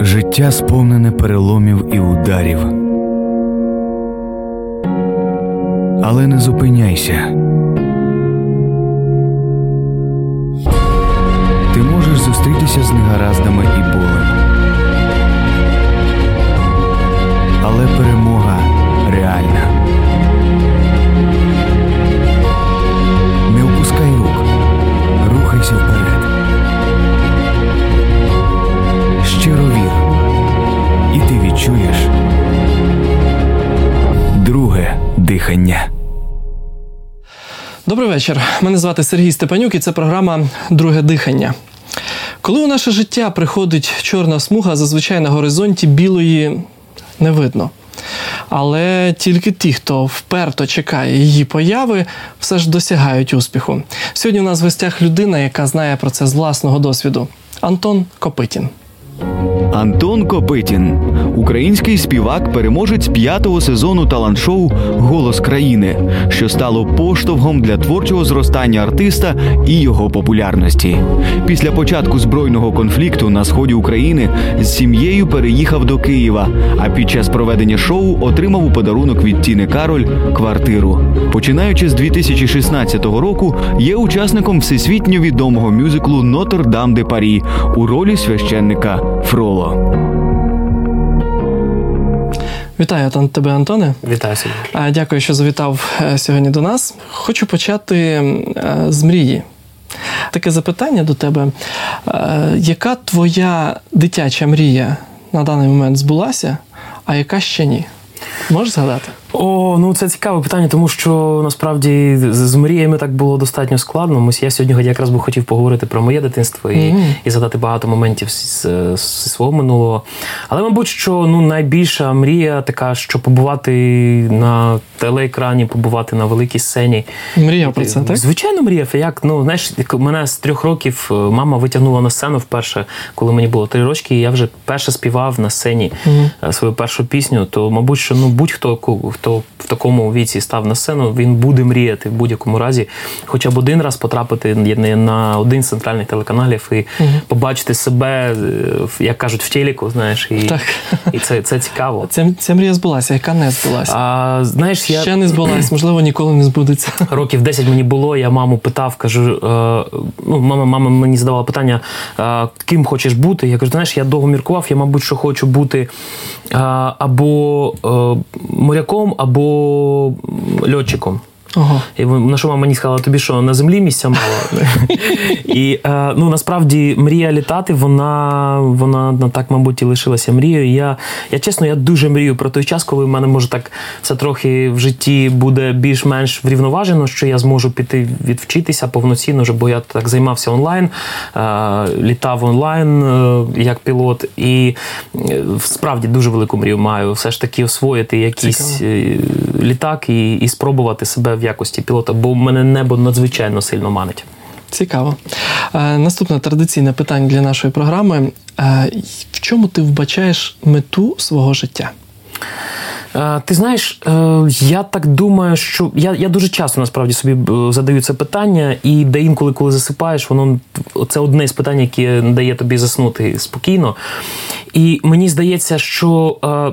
Життя сповнене переломів і ударів. Але не зупиняйся. Ти можеш зустрітися з негараздами і болем. Добрий вечір. Мене звати Сергій Степанюк, і це програма Друге дихання. Коли у наше життя приходить чорна смуга, зазвичай на горизонті білої не видно. Але тільки ті, хто вперто чекає її появи, все ж досягають успіху. Сьогодні у нас в гостях людина, яка знає про це з власного досвіду Антон Копитін. Антон Копитін, український співак, переможець п'ятого сезону талант-шоу Голос країни, що стало поштовхом для творчого зростання артиста і його популярності. Після початку збройного конфлікту на сході України з сім'єю переїхав до Києва. А під час проведення шоу отримав у подарунок від Тіни Кароль квартиру. Починаючи з 2016 року, є учасником всесвітньо відомого мюзиклу Нотр-Дам де Парі у ролі священника Фроло. Вітаю тебе, Антоне. Вітаю Сергій. Дякую, що завітав е, сьогодні до нас. Хочу почати е, з мрії. Таке запитання до тебе. Е, Яка твоя дитяча мрія на даний момент збулася, а яка ще ні? Можеш згадати? О, ну це цікаве питання, тому що насправді з, мріями так було достатньо складно. Я сьогодні якраз би хотів поговорити про моє дитинство і, Мгм. і задати багато моментів з, з, з свого минулого. Але, мабуть, що ну найбільша мрія така, що побувати на телеекрані, побувати на великій сцені. Мріяв про це, так? Звичайно, мріяв. Як ну знаєш, як мене з трьох років е, мама витягнула на сцену вперше, коли мені було три рочки, і я вже перше співав на сцені е, свою першу пісню. То, мабуть, що ну будь-хто хто в такому віці став на сцену, він буде мріяти в будь-якому разі, хоча б один раз потрапити на один з центральних телеканалів і побачити себе, е, як кажуть, в телеку, знаєш, і, Так. і це, це цікаво. Ця, ця мрія збулася, яка не збулася? А, знаєш, я Ще не збулась, можливо, ніколи не збудеться. Років 10 мені було, я маму питав, кажу, е, ну, мама, мама мені задавала питання, е, ким хочеш бути. Я кажу, знаєш, я довго міркував, я, мабуть, що хочу бути або е, або льотчиком. Ого. І на що мама мені сказала, тобі що, на землі місця мало? і е, ну, насправді мрія літати, вона, вона ну, так, мабуть, і лишилася мрією. Я, я чесно, я дуже мрію про той час, коли в мене може так все трохи в житті буде більш-менш врівноважено, що я зможу піти відвчитися повноцінно, вже, бо я так займався онлайн, е, літав онлайн е, як пілот. І е, справді дуже велику мрію маю все ж таки освоїти якийсь Цікаво. е, літак і, і спробувати себе в якості пілота, бо мене небо надзвичайно сильно манить. Цікаво. Е, наступне традиційне питання для нашої програми. Е, в чому ти вбачаєш мету свого життя? Е, Ти знаєш, е, я так думаю, що я, я дуже часто насправді собі е, задаю це питання, і де інколи, коли засипаєш, воно це одне з питань, яке дає тобі заснути спокійно. І мені здається, що е,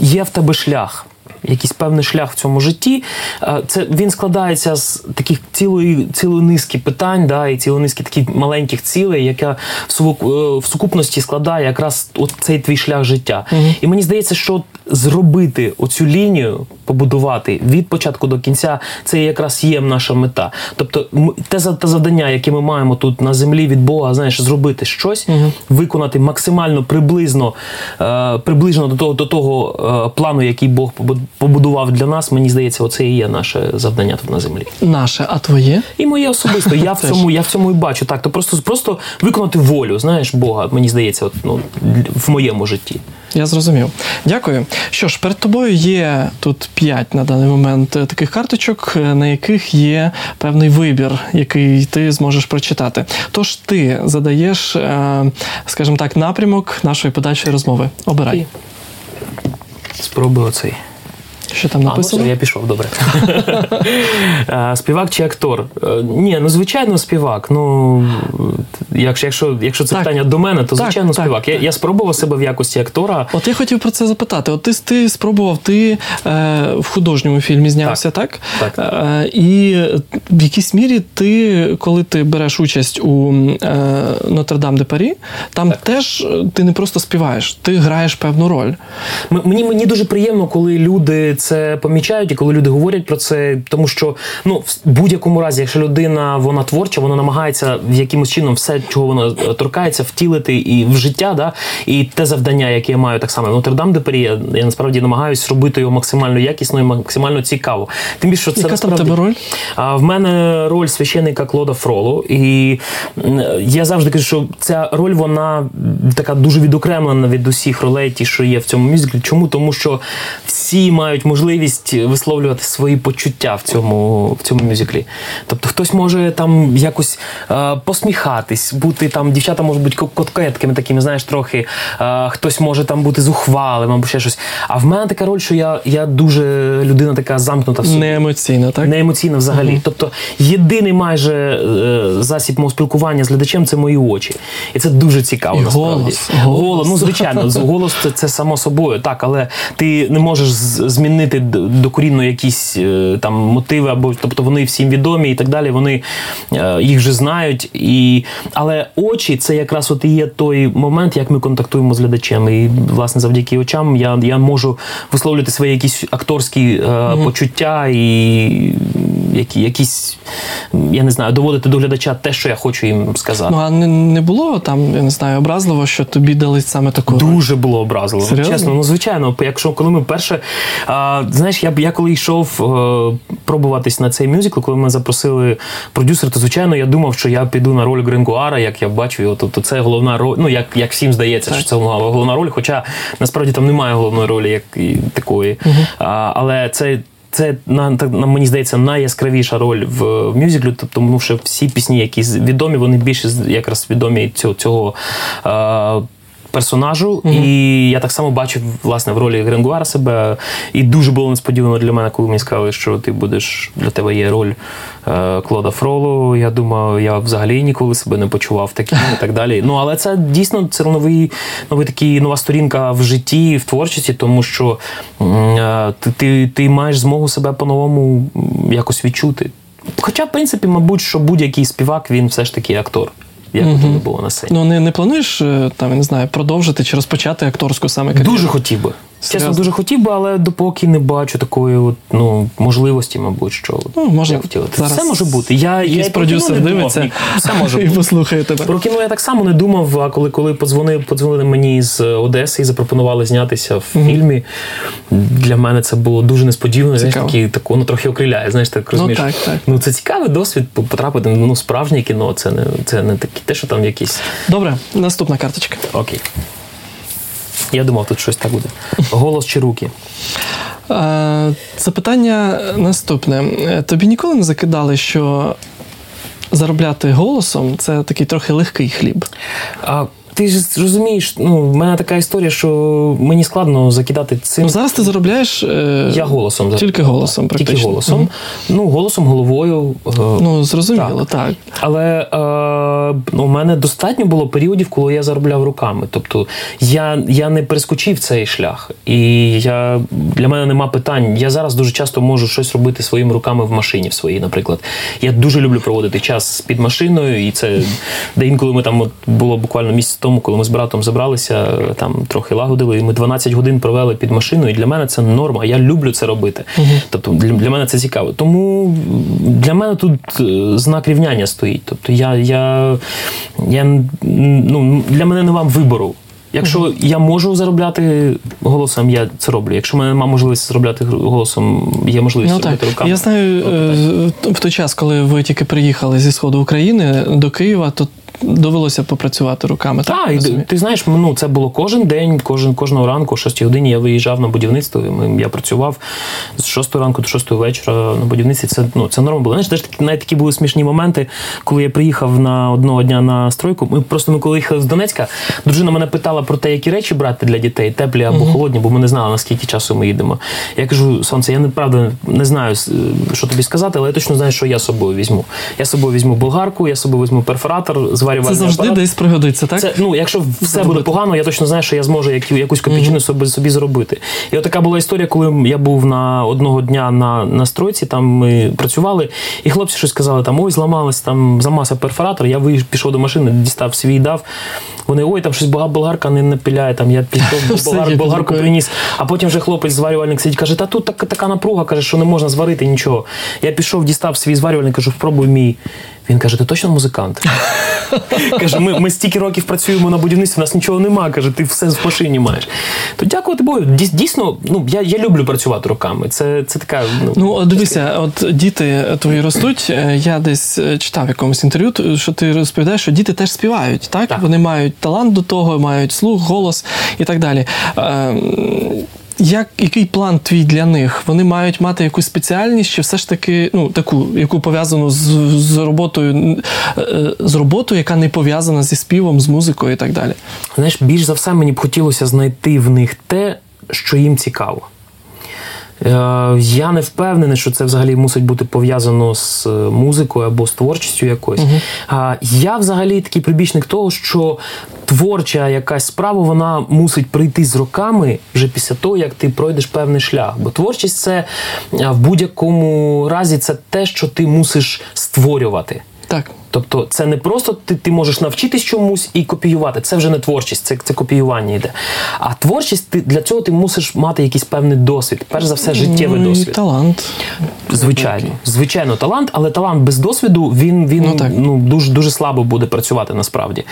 є в тебе шлях. Якийсь певний шлях в цьому житті. Е, Це він складається з таких цілої цілої низки питань, да, і цілої низки таких маленьких цілей, яка в е, в сукупності складає якраз от цей твій шлях життя. І мені здається, що зробити оцю лінію, побудувати від початку до кінця, це якраз є наша мета. Тобто, те те завдання, яке ми маємо тут на землі від Бога, знаєш, зробити щось, виконати максимально приблизно, е, приближено до того, до того плану, який Бог побу- побудував для нас. Мені здається, оце і є наше завдання тут на землі. Наше, а твоє? І моє особисто. Я в цьому, я в цьому і бачу. Так, то просто, просто виконати волю, знаєш, Бога, мені здається, от, ну, в моєму житті. Я зрозумів. Дякую. Що ж, перед тобою є тут п'ять на даний момент е, таких карточок, е, на яких є певний вибір, який ти зможеш прочитати. Тож ти задаєш, е, скажімо так, напрямок нашої подальшої розмови. Обирай. Спробую оцей. Що там А, ну все, я пішов, добре. Е, співак чи актор? Е, Ні, ну звичайно, співак. Ну, якщо, якщо, якщо це Так. питання до мене, то звичайно так, співак. Я, так. я спробував себе в якості актора. От я хотів про це запитати. От ти, ти спробував, ти е, в художньому фільмі знявся, так? Так. Е, і в якійсь мірі ти, коли ти береш участь у е, Нотр-Дам де Парі, там теж ти не просто співаєш, ти граєш певну роль. М- Мені, мені дуже приємно, коли люди це помічають і коли люди говорять про це, тому що ну в будь-якому разі, якщо людина вона творча, вона намагається в якимось чином все, чого вона е, торкається, втілити і в життя, да, і те завдання, яке я маю так само в Нотр-Дам де Парі, я, я насправді намагаюся робити його максимально якісно і максимально цікаво. Тим більше що це Яка там тебе роль? А в мене роль священника Клода Фроло, і я завжди кажу, що ця роль вона така дуже відокремлена від усіх ролей, ті, що є в цьому мюзиклі. Чому? Тому що всі мають можливість висловлювати свої почуття в цьому, в цьому мюзиклі. Тобто хтось може там якось е, посміхатись, бути там, дівчата можуть бути ко- коткетками такими, знаєш, трохи. Е, хтось може там бути зухвалим або ще щось. А в мене така роль, що я, я дуже людина така замкнута в собі. Не так? Не взагалі. Тобто єдиний майже е, засіб мого спілкування з глядачем це мої очі. І це дуже цікаво. І насправді. голос, голос. голос. Ну, звичайно, голос це, це само собою, так, але ти не можеш з- змінити докорінно якісь е, там мотиви, або тобто вони всім відомі і так далі. Вони е, їх вже знають. І... Але очі це якраз от і є той момент, як ми контактуємо з глядачем. І власне завдяки очам я, я можу висловлювати свої якісь акторські е, почуття і які, якісь, я не знаю, доводити до глядача те, що я хочу їм сказати. Ну, а не, не було там, я не знаю, образливо, що тобі дали саме таку? Дуже було образливо. Серйозно? Чесно, ну звичайно, якщо коли ми перше. А, знаєш, я я коли йшов е, пробуватись на цей мюзикл, коли ми запросили продюсера, то звичайно я думав, що я піду на роль Грингуара, як я бачу його. Тобто це головна роль. Ну як, як всім здається, Так. що це головна, роль. Хоча насправді там немає головної ролі, як і такої. А, але це. Це на так на мені здається найяскравіша роль в, в мюзиклі, тобто, тому що всі пісні, які відомі, вони більше якраз відомі цього, цього е, персонажу. І я так само бачив власне в ролі Гренгуара себе. І дуже було несподівано для мене, коли мені сказали, що ти будеш для тебе є роль е, Клода Фроло. Я думав, я взагалі ніколи себе не почував таким і так далі. Ну але це дійсно це новий, новий такий нова сторінка в житті, в творчості, тому що е, ти, ти, ти маєш змогу себе по-новому якось відчути. Хоча, в принципі, мабуть, що будь-який співак він все ж таки актор. Як угу. тебе не було на сцені. Ну, не, не плануєш е, там, я не знаю, продовжити чи розпочати акторську саме кар'єру? Дуже хотів би. Чесно, дуже хотів би, але допоки не бачу такої от, ну, можливості, мабуть, що Ну, може, як втілити. зараз Все може бути. Я, я Якийсь і продюсер дивиться. Все може і послухає тебе. Про кіно я так само не думав, а коли, коли подзвонили, подзвонили мені з Одеси і запропонували знятися в фільмі, для мене це було дуже несподівано. Знаєш, такі, так, воно трохи окриляє. Знаєш, так розумієш. так, так. Ну, це цікавий досвід потрапити на ну, справжнє кіно. Це не, це не таке, те, що там якісь. Добре, наступна карточка. Окей. Я думав, тут щось так буде. Голос чи руки. Е, Запитання наступне. Е, Тобі ніколи не закидали, що заробляти голосом це такий трохи легкий хліб. А ти ж розумієш, ну, в мене така історія, що мені складно закидати цим. Ну зараз ти заробляєш е, Я голосом тільки голосом, Тільки практично. голосом. Мгм. Ну, голосом, головою. е, Ну, зрозуміло, так. Але е, у мене достатньо було періодів, коли я заробляв руками. Тобто я, я не перескочив цей шлях. І я, для мене нема питань. Я зараз дуже часто можу щось робити своїми руками в машині в своїй, наприклад. Я дуже люблю проводити час під машиною, і це де інколи ми там от було буквально місяць тому, коли ми з братом забралися, там трохи лагодили, і ми 12 годин провели під машиною. І для мене це норма. Я люблю це робити. Тобто для, для мене це цікаво. Тому для мене тут е, знак рівняння стоїть. Тобто я, я, я ну, для мене нема вибору. Якщо я можу заробляти голосом, я це роблю. Якщо в мене немає можливості заробляти голосом, є можливість Ну так, робити руками. я знаю, е, в той час, коли ви тільки приїхали зі сходу України до Києва, то довелося попрацювати руками. Так, Так, і ти знаєш, ну це було кожен день, кожен кожного ранку, о 6 годині я виїжджав на будівництво. Я працював з 6 ранку до 6 вечора на будівництві. Це ну це норма було. Знаєш, теж навіть такі були смішні моменти, коли я приїхав на одного дня на стройку. Ми просто ми коли їхали з Донецька, дружина мене питала про те, які речі брати для дітей, теплі або холодні, бо ми не знали наскільки часу ми їдемо. Я кажу, сонце, я неправда не знаю, що тобі сказати, але я точно знаю, що я з собою візьму. Я з собою візьму болгарку, я з собою візьму перфоратор, зварювальний Це завжди апарат. десь пригодиться, так? Це ну, якщо все Зробити. буде погано, я точно знаю, що я зможу яку- якусь копійчину собі, собі зробити. І от така була історія, коли я був на одного дня на, на стройці, там ми працювали, і хлопці щось сказали: там ой, зламалась, там зламався перфоратор. Я вийшов, пішов до машини, дістав свій дав. Вони ой, там щось болгарка не напіляє. Там я пішов болгар, болгарку приніс. А потім вже хлопець зварювальник сидить, каже: та тут так, така напруга, каже, що не можна зварити нічого. Я пішов, дістав свій зварювальник, кажу, спробуй мій. Він каже: ти точно музикант? Каже, ми, ми стільки років працюємо на будівництві, у нас нічого нема. Каже, ти все в машині маєш. То дякувати Богу. Дійсно, ну я, я люблю працювати руками. Це, це така. Ну, от дивися, от діти твої ростуть. е, Я десь е, читав в якомусь інтерв'ю, що ти розповідаєш, що діти теж співають, так? Так. Вони мають талант до того, мають слух, голос і так далі. Як, який план твій для них? Вони мають мати якусь спеціальність, чи все ж таки, ну, таку, яку пов'язану з, з роботою, е, з роботою, яка не пов'язана зі співом, з музикою і так далі. Знаєш, більш за все мені б хотілося знайти в них те, що їм цікаво. Е, Я не впевнений, що це взагалі мусить бути пов'язано з е, музикою або з творчістю якоюсь. А Я взагалі такий прибічник того, що творча якась справа вона мусить прийти з роками вже після того, як ти пройдеш певний шлях. Бо творчість це в будь-якому разі це те, що ти мусиш створювати. Так. Тобто, це не просто ти, ти можеш навчитись чомусь і копіювати. Це вже не творчість, це, це копіювання йде. А творчість ти для цього ти мусиш мати якийсь певний досвід. Перш за все, життєвий ну, і досвід. талант. Звичайно, звичайно, талант, але талант без досвіду він, він Ну, так. ну, дуже дуже слабо буде працювати насправді.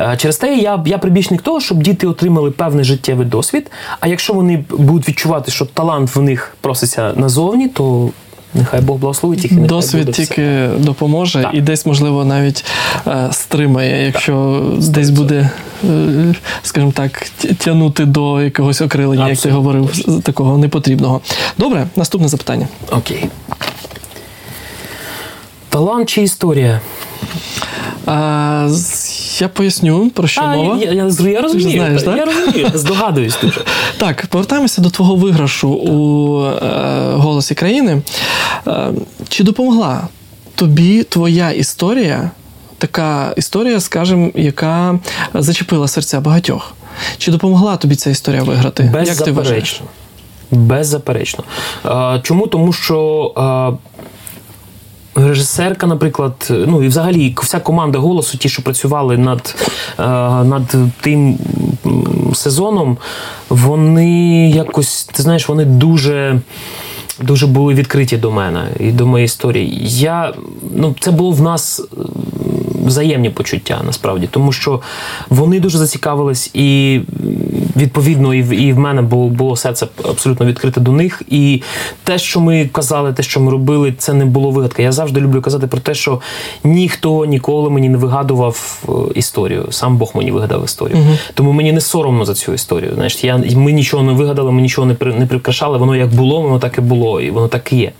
Е, Через те я, я прибічник того, щоб діти отримали певний життєвий досвід. А якщо вони будуть відчувати, що талант в них проситься назовні, то нехай Бог благословить їх і нехай Досвід буде все. тільки допоможе Так. і десь, можливо, навіть е, стримає, якщо десь буде, е, скажімо так, тягнути до якогось окрилення, як ти Абсолютно говорив, з- такого непотрібного. Добре, наступне запитання. Окей. Талант чи історія? А, з- я поясню, про що А, мова. я, я, я, я розумію. знаєш, так? Я розумію, здогадуюсь дуже. Так, повертаємося до твого виграшу у е, голосі країни. Е, чи допомогла тобі твоя історія, така історія, скажімо, яка зачепила серця багатьох? Чи допомогла тобі ця історія виграти? Як ти вважаєш? Беззаперечно. Беззаперечно. Е, чому? Тому що. Режисерка, наприклад, ну і взагалі вся команда голосу, ті, що працювали над, е, над тим сезоном, вони якось, ти знаєш, вони дуже. Дуже були відкриті до мене і до моєї історії. Я, ну, це було в нас взаємні почуття насправді, тому що вони дуже зацікавились, і відповідно, і в, і в мене було, було серце абсолютно відкрите до них. І те, що ми казали, те, що ми робили, це не було вигадка. Я завжди люблю казати про те, що ніхто ніколи мені не вигадував е, історію. Сам Бог мені вигадав історію. Тому мені не соромно за цю історію. Знаєш, я, ми нічого не вигадали, ми нічого не, при, не прикрашали. Воно як було, воно так і було, і воно так і є.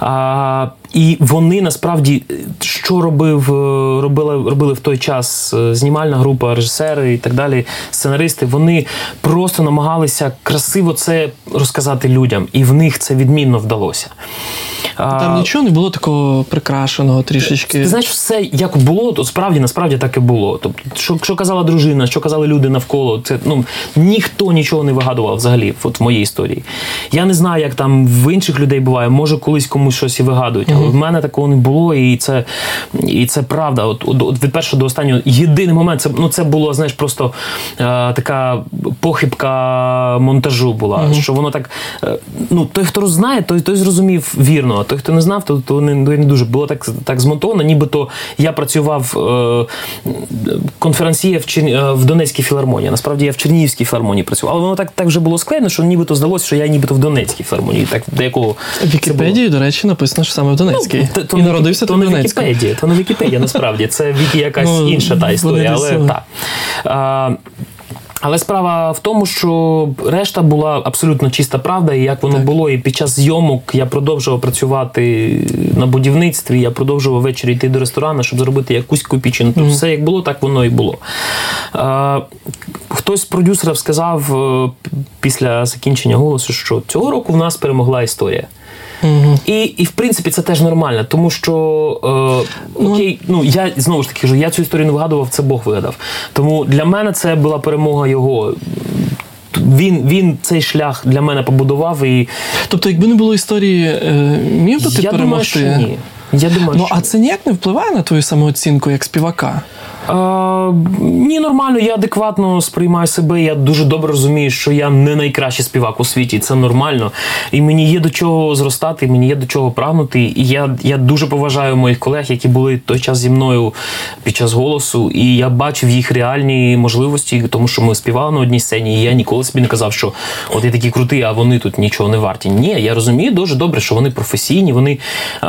А, і вони насправді що робив, е, робили, робили в той час е, знімальна група, режисери і так далі, сценаристи. Вони просто намагалися красиво це розказати людям, і в них це відмінно вдалося. А, Там нічого не було такого прикрашеного трішечки. ти знаєш, все як було, то справді насправді так і було. Тобто, що, що казала дружина, що казали люди навколо, це ну ніхто нічого не вигадував взагалі от в моїй історії. Я не знаю, як там в інших людей буває, може колись комусь щось і вигадують, але в мене такого не було, і це, і це правда. От, от, от від першого до останнього єдиний момент, це ну це було, знаєш, просто е, така похибка монтажу була, що воно так. Е, ну той, хто знає, той той зрозумів вірно. А той, хто не знав, то, то не, не дуже було так так змонтовано, нібито я працював е, конференціє в, Чер... Е, в Донецькій філармонії. Насправді я в Чернігівській філармонії працював. Але воно так так вже було склеєно, що нібито здалося, що я нібито в Донецькій філармонії. Так, до якого В Вікіпедії, до речі, написано, що саме в Донецькій. Ну, то- то І народився ти то в не Вікіпедія, то не Вікіпедія, насправді. Це якась Ну, інша та історія. Але десь- так. А, але справа в тому, що решта була абсолютно чиста правда, і як воно було. І під час зйомок я продовжував працювати на будівництві, я продовжував ввечері йти до ресторану, щоб зробити якусь копійчину. Тобто все як було, так воно і було. А, хтось з продюсерів сказав е, після закінчення голосу, що цього року в нас перемогла історія. І, і в принципі це теж нормально, тому що е, окей, ну я знову ж таки кажу, я цю історію не вигадував, це Бог вигадав. Тому для мене це була перемога його. Він, він цей шлях для мене побудував і Тобто, якби не було історії, е, міг би ти я думаю, що ні. Я думаю, Ну, що а це ніяк не впливає на твою самооцінку як співака? Е, ні, нормально, я адекватно сприймаю себе. Я дуже добре розумію, що я не найкращий співак у світі, це нормально. І мені є до чого зростати, мені є до чого прагнути. І я, я дуже поважаю моїх колег, які були той час зі мною під час голосу. І я бачив їх реальні можливості, тому що ми співали на одній сцені. І я ніколи собі не казав, що от я такий крутий, а вони тут нічого не варті. Ні, я розумію дуже добре, що вони професійні. Вони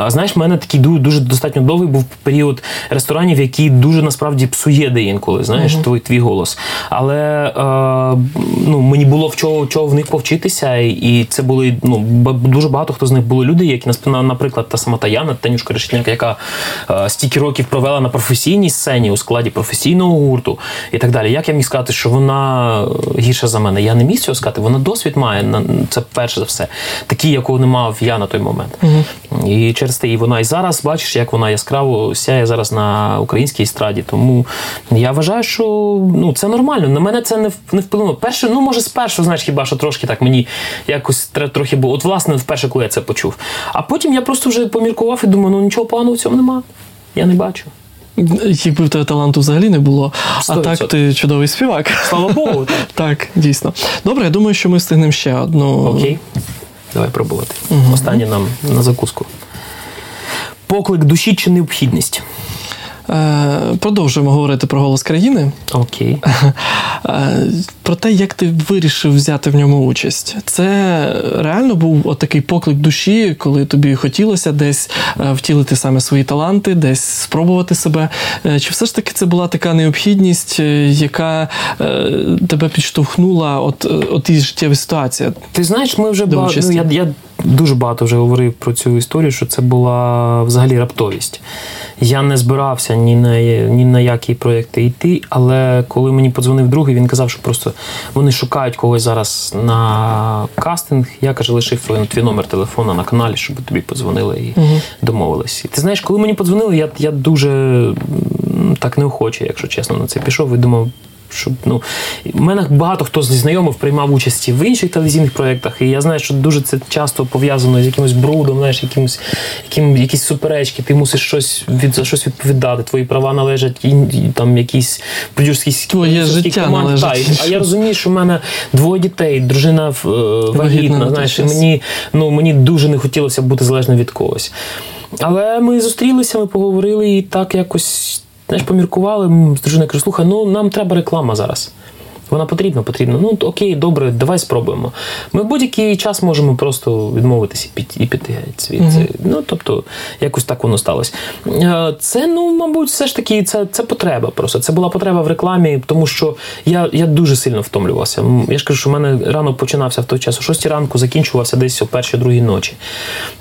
знаєш, в мене такий ду- дуже достатньо довгий був період ресторанів, які дуже насправді псує де інколи, знаєш, твій, твій голос. Але е, ну, мені було в чого, чого в них повчитися, і, це були ну, дуже багато хто з них були люди, які наприклад, та сама Таяна, Танюшка Решетняк, яка е, стільки років провела на професійній сцені у складі професійного гурту і так далі. Як я міг сказати, що вона е, гірша за мене? Я не міг цього сказати. Вона досвід має на це перше за все, такий, якого не мав я на той момент. І через те і вона і зараз бачиш, як вона яскраво сяє зараз на українській естраді. Тому я вважаю, що ну це нормально. На мене це не, не вплинуло. Перше, ну може, спершу, знаєш, хіба що трошки так мені якось трохи було. От, власне, вперше, коли я це почув. А потім я просто вже поміркував і думаю, ну нічого поганого в цьому нема. Я не бачу. Якби в тебе таланту взагалі не було. А так ти чудовий співак. Слава Богу. так. Так, дійсно. Добре, я думаю, що ми встигнемо ще одну. Окей. Давай пробувати. Останнє нам на закуску. Поклик душі чи необхідність? Е, Продовжуємо говорити про голос країни. Окей. Е, Про те, як ти вирішив взяти в ньому участь. Це реально був отакий поклик душі, коли тобі хотілося десь е, втілити саме свої таланти, десь спробувати себе. Чи все ж таки це була така необхідність, яка тебе підштовхнула от, от ті життєві ситуації? Ти знаєш, ми вже багато, ну, я, я дуже багато вже говорив про цю історію, що це була взагалі раптовість. Я не збирався ні на, ні на які проєкти йти, але коли мені подзвонив другий, він казав, що просто вони шукають когось зараз на кастинг. Я каже, лишив твій, номер телефона на каналі, щоб тобі подзвонили і домовились. І ти знаєш, коли мені подзвонили, я, я дуже так неохоче, якщо чесно, на це пішов і думав. Щоб ну у мене багато хто з знайомих приймав участь в інших телевізійних проєктах, і я знаю, що дуже це часто пов'язано з якимось брудом, знаєш, якимось яким, якісь суперечки. Ти мусиш щось від за щось відповідати. Твої права належать і, і там якісь продюсерські Твоє продюсерські життя команди. належить. Та, а я розумію, що в мене двоє дітей, дружина в- е, вагітна. Знаєш, і мені ну мені дуже не хотілося бути залежним від когось. Але ми зустрілися, ми поговорили і так якось знаєш, поміркували. дружина кажу, слухай, ну нам треба реклама зараз. Вона потрібна, потрібна. Ну окей, добре, давай спробуємо. Ми в будь-який час можемо просто відмовитися і піти, і піти геть звідси. Ну тобто, якось так воно сталося. Е, Це, ну, мабуть, все ж таки, це, це потреба. Просто це була потреба в рекламі, тому що я, я дуже сильно втомлювався. Я ж кажу, що в мене ранок починався в той час о 6 ранку, закінчувався десь о першій другій ночі.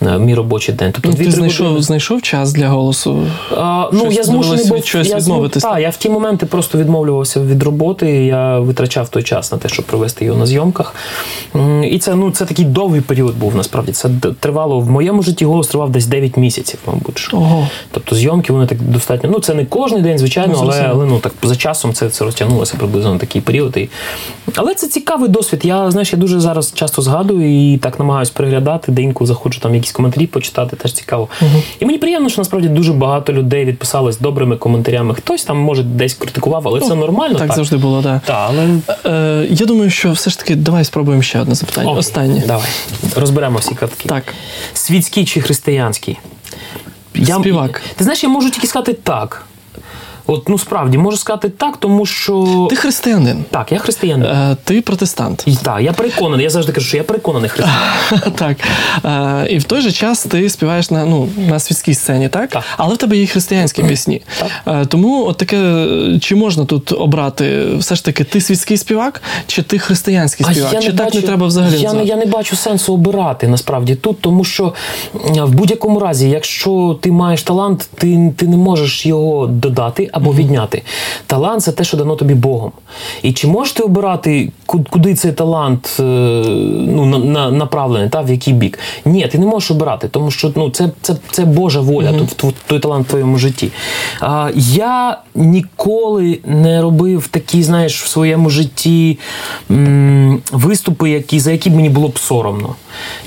е, Мій робочий день. Тобто, Ну, ти знайшов, години. знайшов час для голосу. А, ну, Щось я змушений був від чогось я, відмовитись. Так, я в ті моменти просто відмовлювався від роботи. Я витрачав той час на те, щоб провести його на зйомках. І це, ну, це такий довгий період був насправді. Це тривало в моєму житті голос тривав десь 9 місяців, мабуть. Ого. Тобто зйомки вони так достатньо. Ну, це не кожен день, звичайно, Ну, але, але ну так за часом це, це розтягнулося приблизно на такий період. І... Але це цікавий досвід. Я знаєш, я дуже зараз часто згадую і так намагаюся переглядати, де інколи заходжу там якісь коментарі почитати, теж цікаво. І мені приємно, що насправді дуже багато людей відписали з добрими коментарями. Хтось там може десь критикував, але це нормально. Так, так завжди було, так. Так, але Е, я думаю, що все ж таки давай спробуємо ще одне запитання. Окей, Останнє. Давай. Розберемо всі картки. Так. Світський чи християнський? Співак. Ти знаєш, я можу тільки сказати так. От, ну справді, можу сказати так, тому що. Ти християнин. Так, я християнин. Е, ти протестант. І так, я переконаний. Я завжди кажу, що я переконаний християнин. так. Е, і в той же час ти співаєш на, ну, на світській сцені, так? Так. Але в тебе є християнські пісні. Так. Е, тому от таке, чи можна тут обрати все ж таки ти світський співак, чи ти християнський співак? чи так не треба взагалі? Я не, я не бачу сенсу обирати насправді тут, тому що в будь-якому разі, якщо ти маєш талант, ти, ти не можеш його додати або відняти. Талант це те, що дано тобі Богом. І чи можеш ти обирати, куди цей талант е, ну, на, на, направлений, та, в який бік? Ні, ти не можеш обирати, тому що ну, це, це, це Божа воля, тут, тв- той талант в твоєму житті. А, я ніколи не робив такі, знаєш, в своєму житті м, виступи, які, за які б мені було б соромно.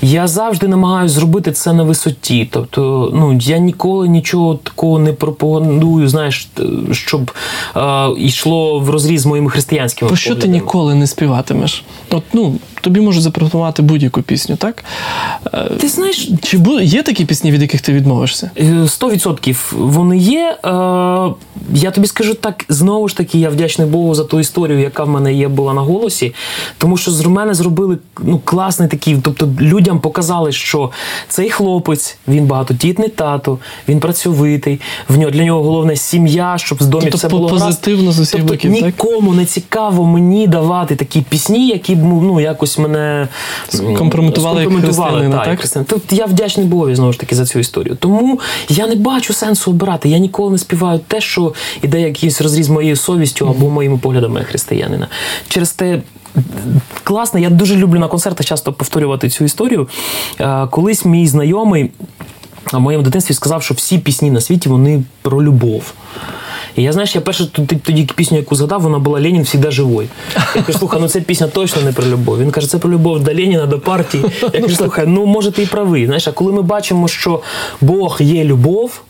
Я завжди намагаюся зробити це на висоті. Тобто, ну я ніколи нічого такого не пропагандую, знаєш, щоб е, йшло в розріз з моїми християнськими. Про що ти ніколи не співатимеш? От, ну, тобі можуть запропонувати будь-яку пісню, так? Е, Ти знаєш, Чи бу- є такі пісні, від яких ти відмовишся? Е, 100% вони є. Е, я тобі скажу так, знову ж таки, я вдячний Богу за ту історію, яка в мене є була на голосі. Тому що з мене зробили ну, класний такий. Тобто людям показали, що цей хлопець, він багатодітний тато, він працьовитий, в нього для нього головне сім'я, щоб з домі Тобто все було позитивно з усіх тобто, боків, так? нікому не цікаво мені давати такі пісні, які б ну, якось мене м, Скомпрометували як так, так? Тобто я вдячний Богові знову ж таки за цю історію. Тому я не бачу сенсу обирати. Я ніколи не співаю те, що іде якийсь розріз моєю совістю або моїми поглядами християнина. Через те. Класно, я дуже люблю на концертах часто повторювати цю історію. Колись мій знайомий в моєму дитинстві сказав, що всі пісні на світі вони про любов. І я знаєш, я першу тоді, тоді пісню, яку згадав, вона була Ленін всегда живой. Я кажу, слухай, ну ця пісня точно не про любов. Він каже, це про любов до Леніна, до партії. Я кажу, слухай, ну може ти і правий. Знаєш, а коли ми бачимо, що Бог є любов.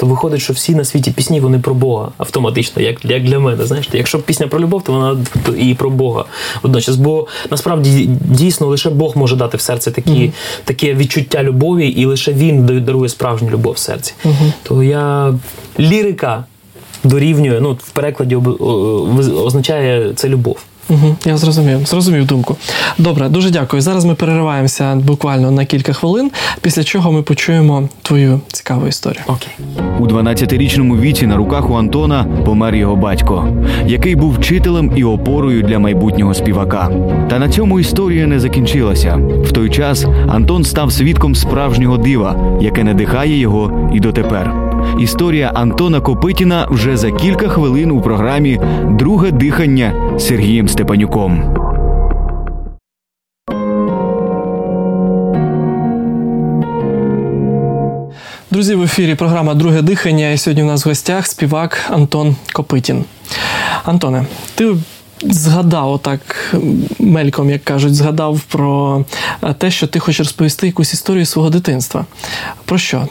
То виходить, що всі на світі пісні вони про Бога автоматично, як, як для мене. Знаєш, якщо пісня про любов, то вона і про Бога водночас. Бо насправді дійсно лише Бог може дати в серце такі, таке відчуття любові, і лише він дарує справжню любов в серці. То я лірика дорівнює, ну в перекладі означає це любов. Угу, я зрозумів, зрозумів думку. Добре, дуже дякую. Зараз ми перериваємося буквально на кілька хвилин, після чого ми почуємо твою цікаву історію. Окей. У 12-річному віці на руках у Антона помер його батько, який був вчителем і опорою для майбутнього співака. Та на цьому історія не закінчилася. В той час Антон став свідком справжнього дива, яке надихає його і дотепер. Історія Антона Копитіна вже за кілька хвилин у програмі Друге дихання з Сергієм Степанюком. Друзі, в ефірі програма Друге дихання. І сьогодні у нас в гостях співак Антон Копитін. Антоне, ти згадав отак мельком, як кажуть, згадав про те, що ти хочеш розповісти якусь історію свого дитинства. Про що?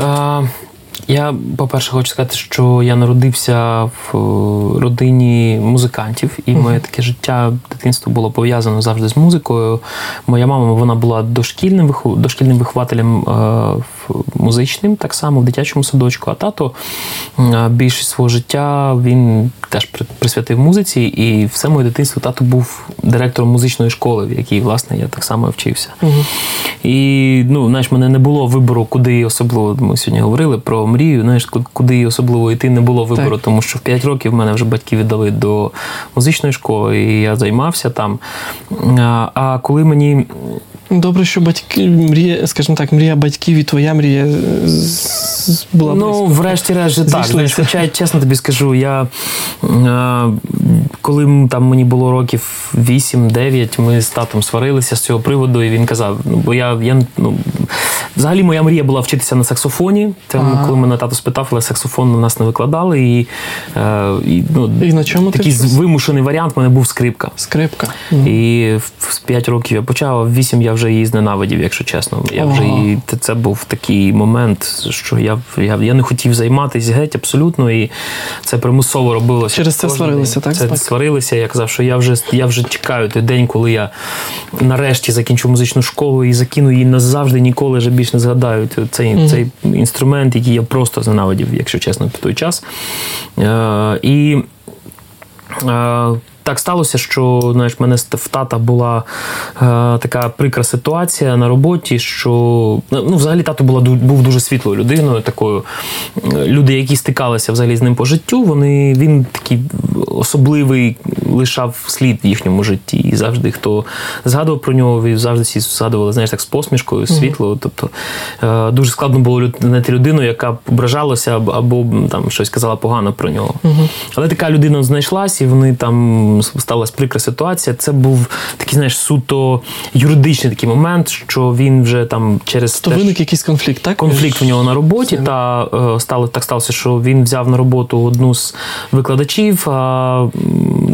Е, я, по-перше, хочу сказати, що я народився в е, родині музикантів, і моє таке життя дитинство було пов'язано завжди з музикою. Моя мама вона була дошкільним дошкільним вихователем е, в- музичним, так само в дитячому садочку. А тато більшість свого життя він теж присвятив музиці, і все моє дитинство тато був директором музичної школи, в якій, власне, я так само вчився. І ну, знаєш, мене не було вибору, куди особливо. Ми сьогодні говорили про мрію. Знаєш, ку- куди особливо йти не було вибору, Так. тому що в 5 років мене вже батьки віддали до музичної школи, і я займався там. А, а коли мені Добре, що батьки мрія, скажімо так, мрія батьків і твоя мрія з- з- була Ну, врешті-решт, так. Знаєш, хоча чесно тобі скажу, я е, коли там мені було років 8-9, ми з татом сварилися з цього приводу, і він казав: ну, бо я, я ну, взагалі моя мрія була вчитися на саксофоні. Це Ага. коли мене тато спитав, але саксофон у нас не викладали. І, е, і, ну, І на чому такий вчився? вимушений варіант в мене був скрипка. Скрипка. І в 5 років я почав, а в 8 я вже вже її зненавидів, якщо чесно. Я вже її, це- був такий момент, що я, я, я не хотів займатися геть абсолютно, і це примусово робилося. Через це сварилися, так? Це Так. сварилися. Я казав, що я вже, я вже чекаю той день, коли я нарешті закінчу музичну школу і закину її назавжди, ніколи вже більш не згадаю цей, цей інструмент, який я просто зненавидів, якщо чесно, в той час. Е, і Е, Так сталося, що знаєш, в мене в тата була е, така прикра ситуація на роботі, що ну, взагалі тато була був дуже світлою людиною, такою. Е, Люди, які стикалися взагалі з ним по життю, вони він такий особливий лишав слід в їхньому житті. І завжди хто згадував про нього, і завжди всі згадували, знаєш, так з посмішкою, світло. Тобто е, дуже складно було знайти людину, яка ображалася або, або там щось казала погано про нього. Але така людина знайшлась, і вони там сталася прикра ситуація. Це був такий, знаєш, суто юридичний такий момент, що він вже там через То виник якийсь конфлікт, так? конфлікт у нього на роботі, та е, стало так сталося, що він взяв на роботу одну з викладачів. А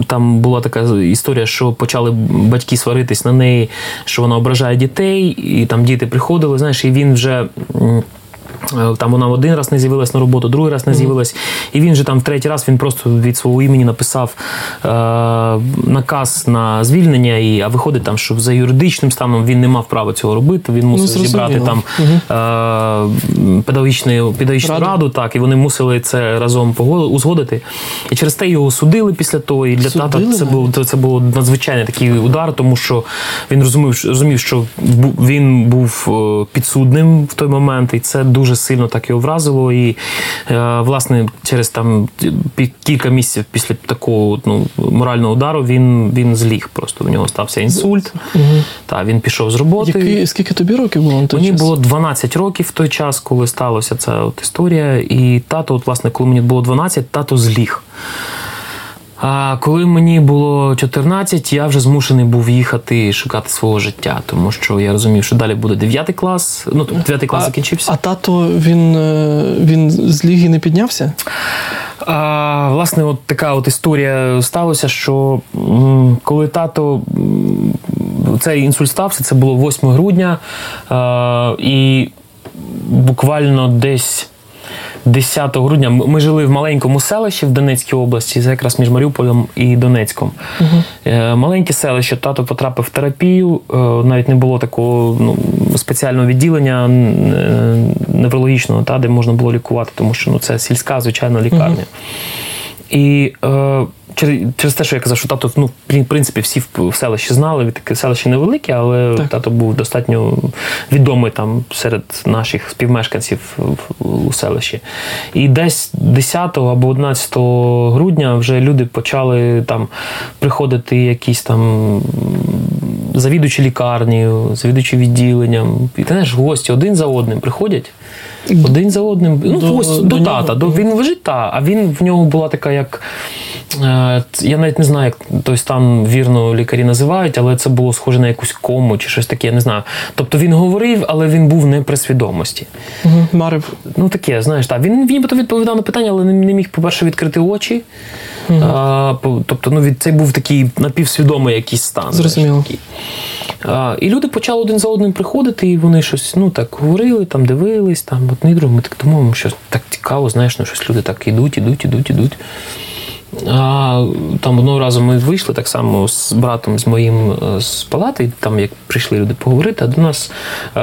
там була така історія, що почали батьки сваритись на неї, що вона ображає дітей, і там діти приходили. Знаєш, і він вже. Е, Там вона один раз не з'явилась на роботу, другий раз не з'явилась. І він же там в третій раз він просто від свого імені написав е, наказ на звільнення, і, а виходить там, що за юридичним станом він не мав права цього робити. Він мусив зрозуміло. зібрати там е, педагогічну, педагогічну Раду. раду. так, і вони мусили це разом узгодити. І через те його судили після того. І для тата це був це було надзвичайний такий удар, тому що він розумів, що- розумів, що він був е, підсудним в той момент, і це дуже сильно так його вразило. І е, власне через там кілька місяців після такого ну, морального удару він, він зліг. Просто у нього стався інсульт. Та він пішов з роботи. Який, скільки тобі років було на той Мені час? було 12 років в той час, коли сталася ця от історія. І тато, от, власне, коли мені було 12, тато зліг. А коли мені було 14, я вже змушений був їхати шукати свого життя, тому що я розумів, що далі буде 9 клас. Ну, тобто 9 клас закінчився. А тато він, е, він з ліги не піднявся? А, власне, от така от історія сталася, що коли тато цей інсульт стався, це було 8 грудня, а, і буквально десь. 10 грудня ми жили в маленькому селищі в Донецькій області, це якраз між Маріуполем і Донецьком. Е, Маленьке селище, тато потрапив в терапію, е, навіть не було такого ну, спеціального відділення е, неврологічного, та, де можна було лікувати, тому що ну, це сільська, звичайна лікарня. І е, через, через те, що я казав, що тато, ну, в принципі, всі в, селищі знали, таке селище невелике, але Так. тато був достатньо відомий там серед наших співмешканців в- у селищі. І десь 10 або 11 грудня вже люди почали там приходити якісь там завідувачі лікарні, завідуючи відділенням. І ти знаєш, гості один за одним приходять. Один за одним. Ну, До- гості, до до, тата. До, він лежить, та, а він в нього була така, як. Е, я навіть не знаю, як той стан вірно лікарі називають, але це було схоже на якусь кому чи щось таке, я не знаю. Тобто він говорив, але він був не при свідомості. Угу. Марив. Ну таке, знаєш, так. Він він нібито відповідав на питання, але не, міг, по-перше, відкрити очі. А, тобто, ну, від, це був такий напівсвідомий якийсь стан. Зрозуміло. такий. А, і люди почали один за одним приходити, і вони щось ну, так говорили, там дивились, там одне і друге. Ми так думаємо, що так цікаво, знаєш, ну щось люди так ідуть, ідуть, ідуть, ідуть. А, там одного разу ми вийшли так само з братом з моїм е, з палати, там як прийшли люди поговорити, а до нас е,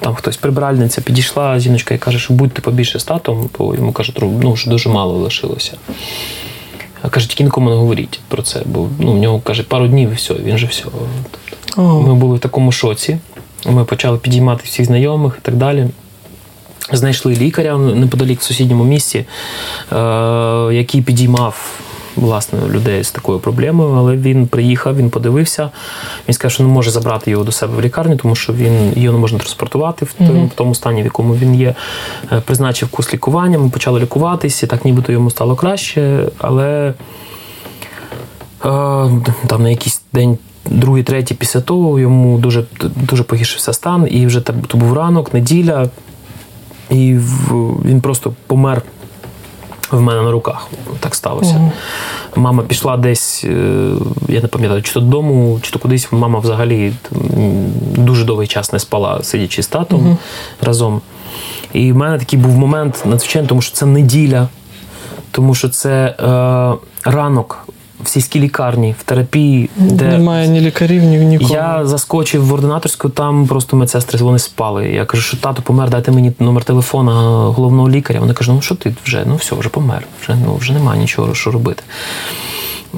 там хтось прибиральниця підійшла, жіночка і каже, що будьте побільше з татом, бо йому кажуть, ну вже дуже мало лишилося. А каже, тільки нікому не говоріть про це, бо ну, в нього каже, пару днів і все, він же все. Ми були в такому шоці. Ми почали підіймати всіх знайомих і так далі. Знайшли лікаря неподалік в сусідньому місті, е, який підіймав власне людей з такою проблемою, але він приїхав, він подивився. Він сказав, що не може забрати його до себе в лікарню, тому що він його не можна транспортувати в тому, в тому стані, в якому він є. Е, Призначив курс лікування, ми почали лікуватися, так нібито йому стало краще, але Е, там на якийсь день, другий, третій після того йому дуже, дуже погіршився стан, і вже так, то був ранок, неділя, і він просто помер в мене на руках. Так сталося. Мама пішла десь, е, я не пам'ятаю, чи то додому, чи то кудись. Мама взагалі дуже довгий час не спала, сидячи з татом разом. І в мене такий був момент надзвичайно, тому що це неділя, тому що це е, ранок в сільській лікарні, в терапії, де Немає ні лікарів, ні нікого. я заскочив в ординаторську, там просто медсестри вони спали. Я кажу, що тато помер, дайте мені номер телефона головного лікаря. Вони кажуть, ну що ти вже? Ну все, вже помер, вже ну вже немає нічого, що робити.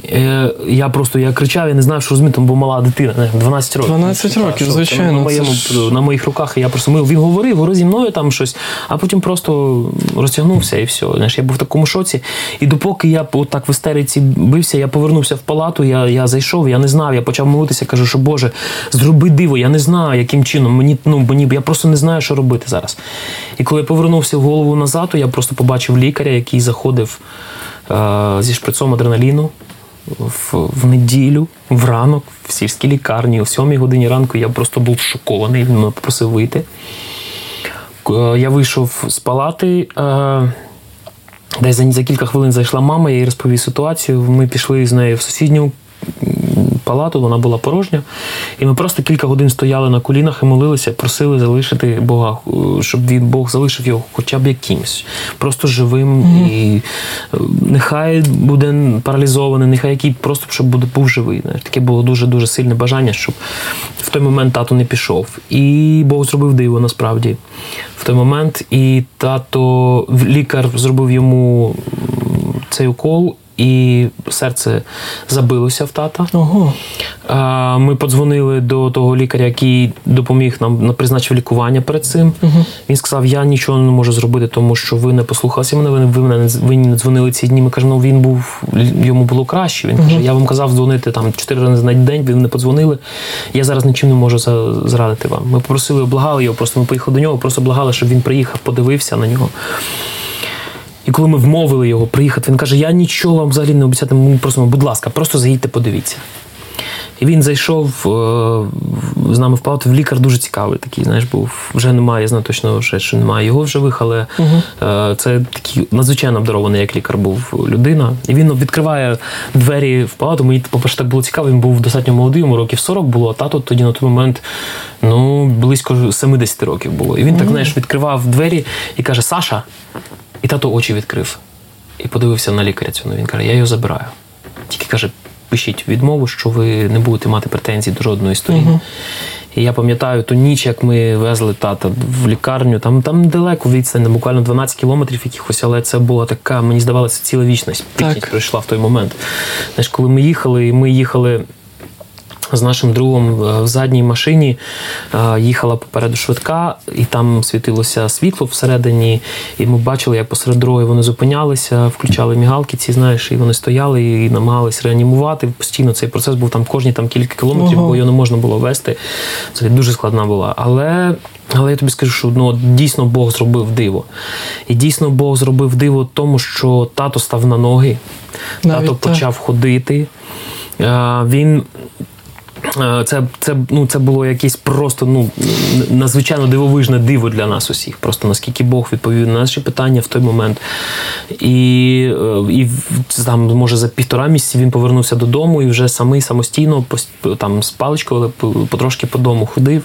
Е, я просто я кричав, я не знав, що розуміти, бо мала дитина, 12 років. 12 років, що, звичайно, На, моєму, ж- на моїх руках я просто ми, він говорив, говорив зі мною там щось, а потім просто розтягнувся і все. Знаєш, я був в такому шоці. І допоки я отак в істериці бився, я повернувся в палату, я, я зайшов, я не знав, я почав молитися, кажу, що Боже, зроби диво, я не знаю, яким чином. Мені, ну, мені, я просто не знаю, що робити зараз. І коли я повернувся в голову назад, то я просто побачив лікаря, який заходив е, зі шприцом адреналіну в, в неділю, в ранок, в сільській лікарні, о 7 годині ранку я просто був шокований, він мене попросив вийти. Е, Я вийшов з палати. е, Десь за, кілька хвилин зайшла мама, я їй розповів ситуацію. Ми пішли з нею в сусідню палату, вона була порожня. І ми просто кілька годин стояли на колінах і молилися, просили залишити Бога, е, щоб він Бог залишив його хоча б якимось, просто живим. І е, нехай буде паралізований, нехай який просто щоб буде був живий. Таке було дуже дуже сильне бажання, щоб в той момент тато не пішов. І Бог зробив диво насправді в той момент. І тато лікар зробив йому цей укол. І серце забилося в тата. Ого. Ми подзвонили до того лікаря, який допоміг нам на- призначив лікування перед цим. Він сказав: Я нічого не можу зробити, тому що ви не послухалися мене. Ви, мене не ви не дзвонили ці дні. Ми кажемо, ну він був йому було краще. Він каже: Я вам казав дзвонити там чотири рази на день. Ви не подзвонили. Я зараз нічим не можу зрадити вам. Ми попросили, облагали його. Просто ми поїхали до нього, просто благали, щоб він приїхав, подивився на нього. І коли ми вмовили його приїхати, він каже: Я нічого вам взагалі не обіцяти. Ми просимо, будь ласка, просто заїдьте, подивіться. І він зайшов е, з нами в палату. Лікар дуже цікавий такий, знаєш, був. Вже немає, я знаю точно, вже, що немає його в живих, але е, це такий надзвичайно обдарований, як лікар був людина. І він відкриває двері в палату. Мені, по-перше, так було цікаво, він був достатньо молодий, йому років 40 було, а тато тоді на той момент ну, близько 70 років було. І він так, знаєш, відкривав двері і каже: Саша, і тато очі відкрив і подивився на лікаря цього. Він каже, я його забираю. Тільки каже, пишіть відмову, що ви не будете мати претензій до жодної сторін. І я пам'ятаю ту ніч, як ми везли тата в лікарню. Там там далеко відстань, буквально 12 кілометрів якихось, але це була така, мені здавалося, ціла вічність. Так. пройшла в той момент. Знаєш, коли ми їхали, і ми їхали з нашим другом в задній машині е, їхала попереду швидка, і там світилося світло всередині. І ми бачили, як посеред дороги вони зупинялися, включали мігалки, ці знаєш, і вони стояли і намагались реанімувати. Постійно цей процес був там кожні там кілька кілометрів, Ого. бо його не можна було вести. Це дуже складна була. Але. Але я тобі скажу, що ну, дійсно Бог зробив диво. І дійсно Бог зробив диво в тому, що тато став на ноги, Навіть тато так. почав ходити. Е, Він Це, це, ну, це було якесь просто ну, надзвичайно дивовижне диво для нас усіх. Просто наскільки Бог відповів на наші питання в той момент. І, е, і там, може, за півтора місяці він повернувся додому і вже самий самостійно там, з паличкою, але по- потрошки по дому ходив.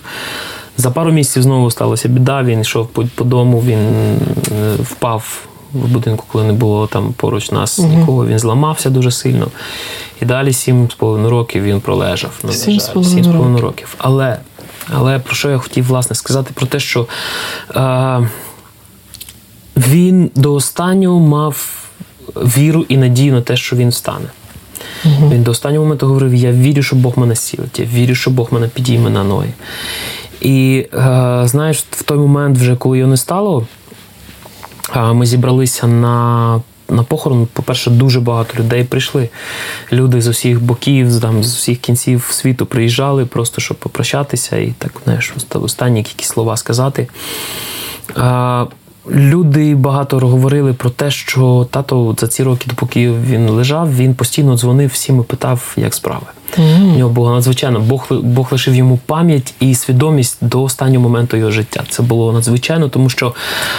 За пару місяців знову сталася біда. Він йшов по, по дому, він е, впав в будинку, коли не було там поруч нас нікого. Він зламався дуже сильно. І далі сім з половиною років він пролежав. На Сім жаль, з половиною сім з половиною років. років. Але, але про що я хотів власне сказати? Про те, що е, він до останнього мав віру і надію на те, що він встане. Він до останнього моменту говорив: Я вірю, що Бог мене сілить, я вірю, що Бог мене підійме на ноги. І е, знаєш, в той момент, вже коли його не стало, ми зібралися на. На похорон, по-перше, дуже багато людей прийшли. Люди з усіх боків, з- там, з усіх кінців світу приїжджали, просто щоб попрощатися і так, знаєш, останні якісь слова сказати. Люди багато говорили про те, що тато за ці роки, допоки він лежав, він постійно дзвонив всім і питав, як справи. У нього було надзвичайно. Бог Бог лишив йому пам'ять і свідомість до останнього моменту його життя. Це було надзвичайно, тому що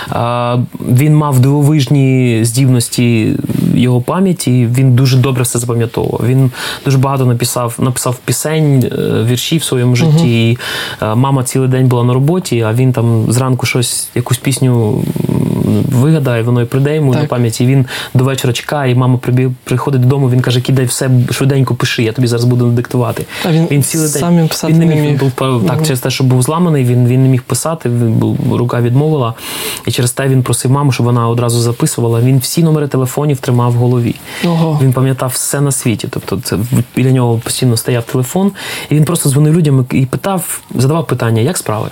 а, він мав дивовижні здібності його пам'яті. Він дуже добре все запам'ятовував. Він дуже багато написав написав пісень, е, віршів в своєму житті. І, а, мама цілий день була на роботі, а він там зранку щось, якусь пісню вигадає, воно і прийде йому Так. на пам'ять. І він до вечора чекає, і мама приходить додому. Він каже: кидай все швиденько пиши, я тобі зараз буду диктувати. А він цілий день сам він писати він не не міг, міг. Був, так, через те, що був зламаний, він, він не міг писати, він був, рука відмовила. І через те він просив маму, щоб вона одразу записувала. Він всі номери телефонів тримав в голові. Ого. Він пам'ятав все на світі. Тобто, це біля нього постійно стояв телефон, і він просто дзвонив людям і питав, задавав питання, як справи.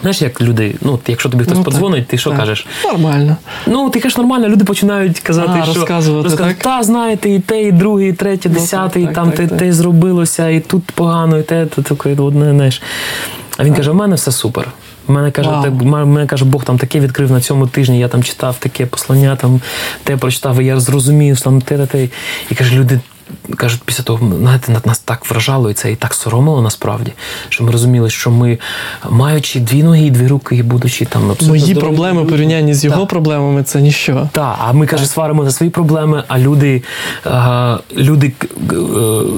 Знаєш, як люди, ну, якщо тобі хтось Ну, подзвонить, ти що так. кажеш? Нормально. Ну, ти кажеш нормально, люди починають казати, А, що розказувати, так? та знаєте, і те, і друге, і третє, Ну, десяте, і так, там так, те, так. те зробилося, і тут погано, і те, то таке одне, знаєш. А він каже: у мене все супер. У мене каже, так, мене каже, Бог там таке відкрив на цьому тижні. Я там читав таке послання, там те прочитав, і я зрозумів, там те, те, те. І каже, люди. Кажуть, після того, знаєте, на- нас так вражало і це і так соромило насправді, що ми розуміли, що ми, маючи дві ноги і дві руки, і будучи там абсолютно Мої здорові проблеми порівнянні з його Так. проблемами це ніщо. так, а ми каже, сваримо за свої проблеми, а люди, люди, е,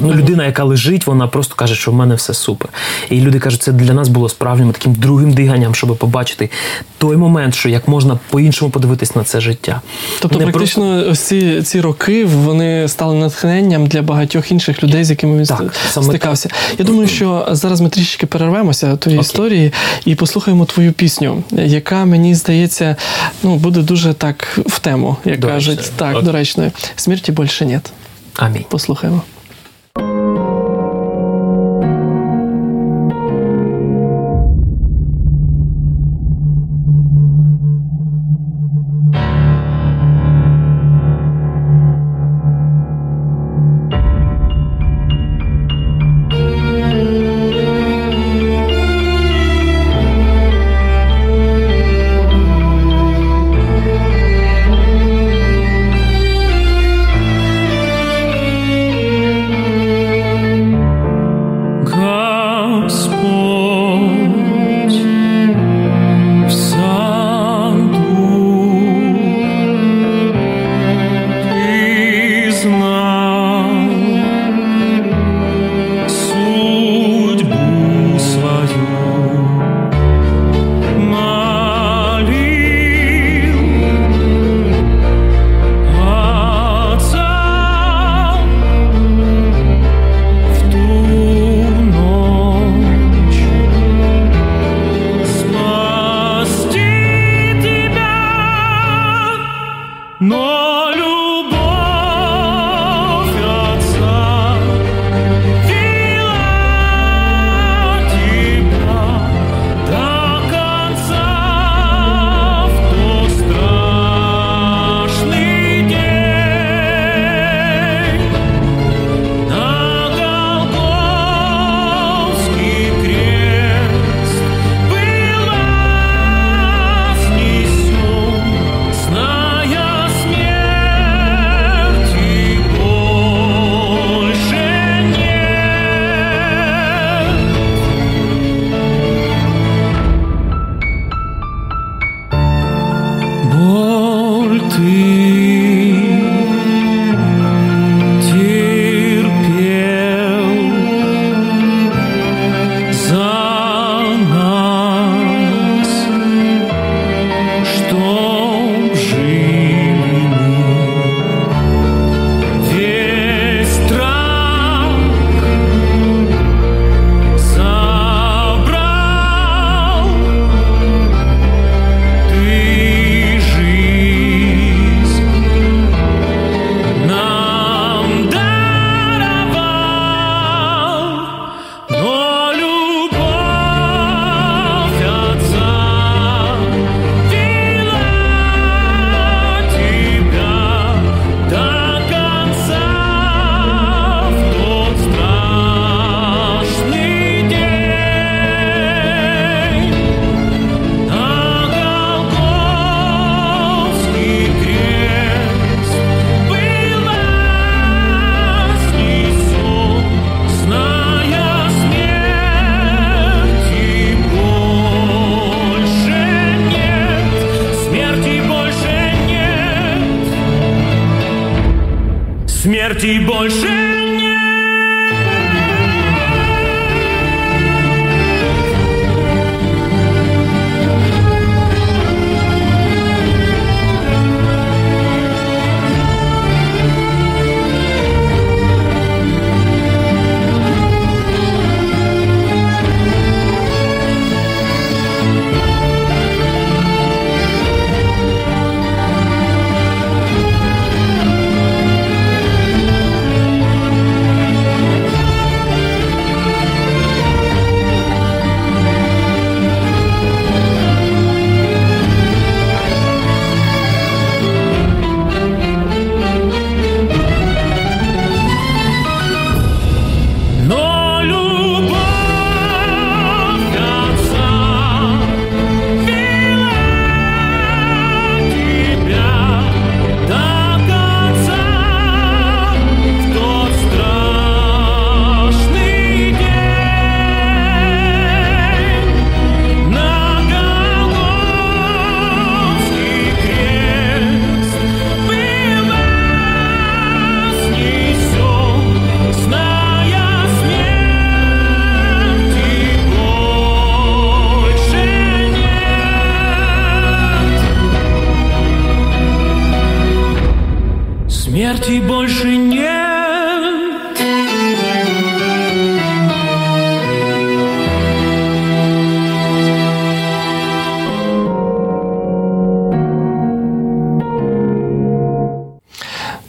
ну, людина, яка лежить, вона просто каже, що в мене все супер. І люди кажуть, це для нас було справжнім таким другим диганням, щоб побачити той момент, що як можна по-іншому подивитись на це життя. Тобто, Не практично ось ці, ці роки вони стали натхненням для багатьох інших людей, з якими він Так, стикався. стикався. Я думаю, що зараз ми трішечки перервемося тої Окей. історії і послухаємо твою пісню, яка мені здається, ну буде дуже так в тему, як Доречною. кажуть, так доречною. Смерті більше нет. Амінь. Послухаємо.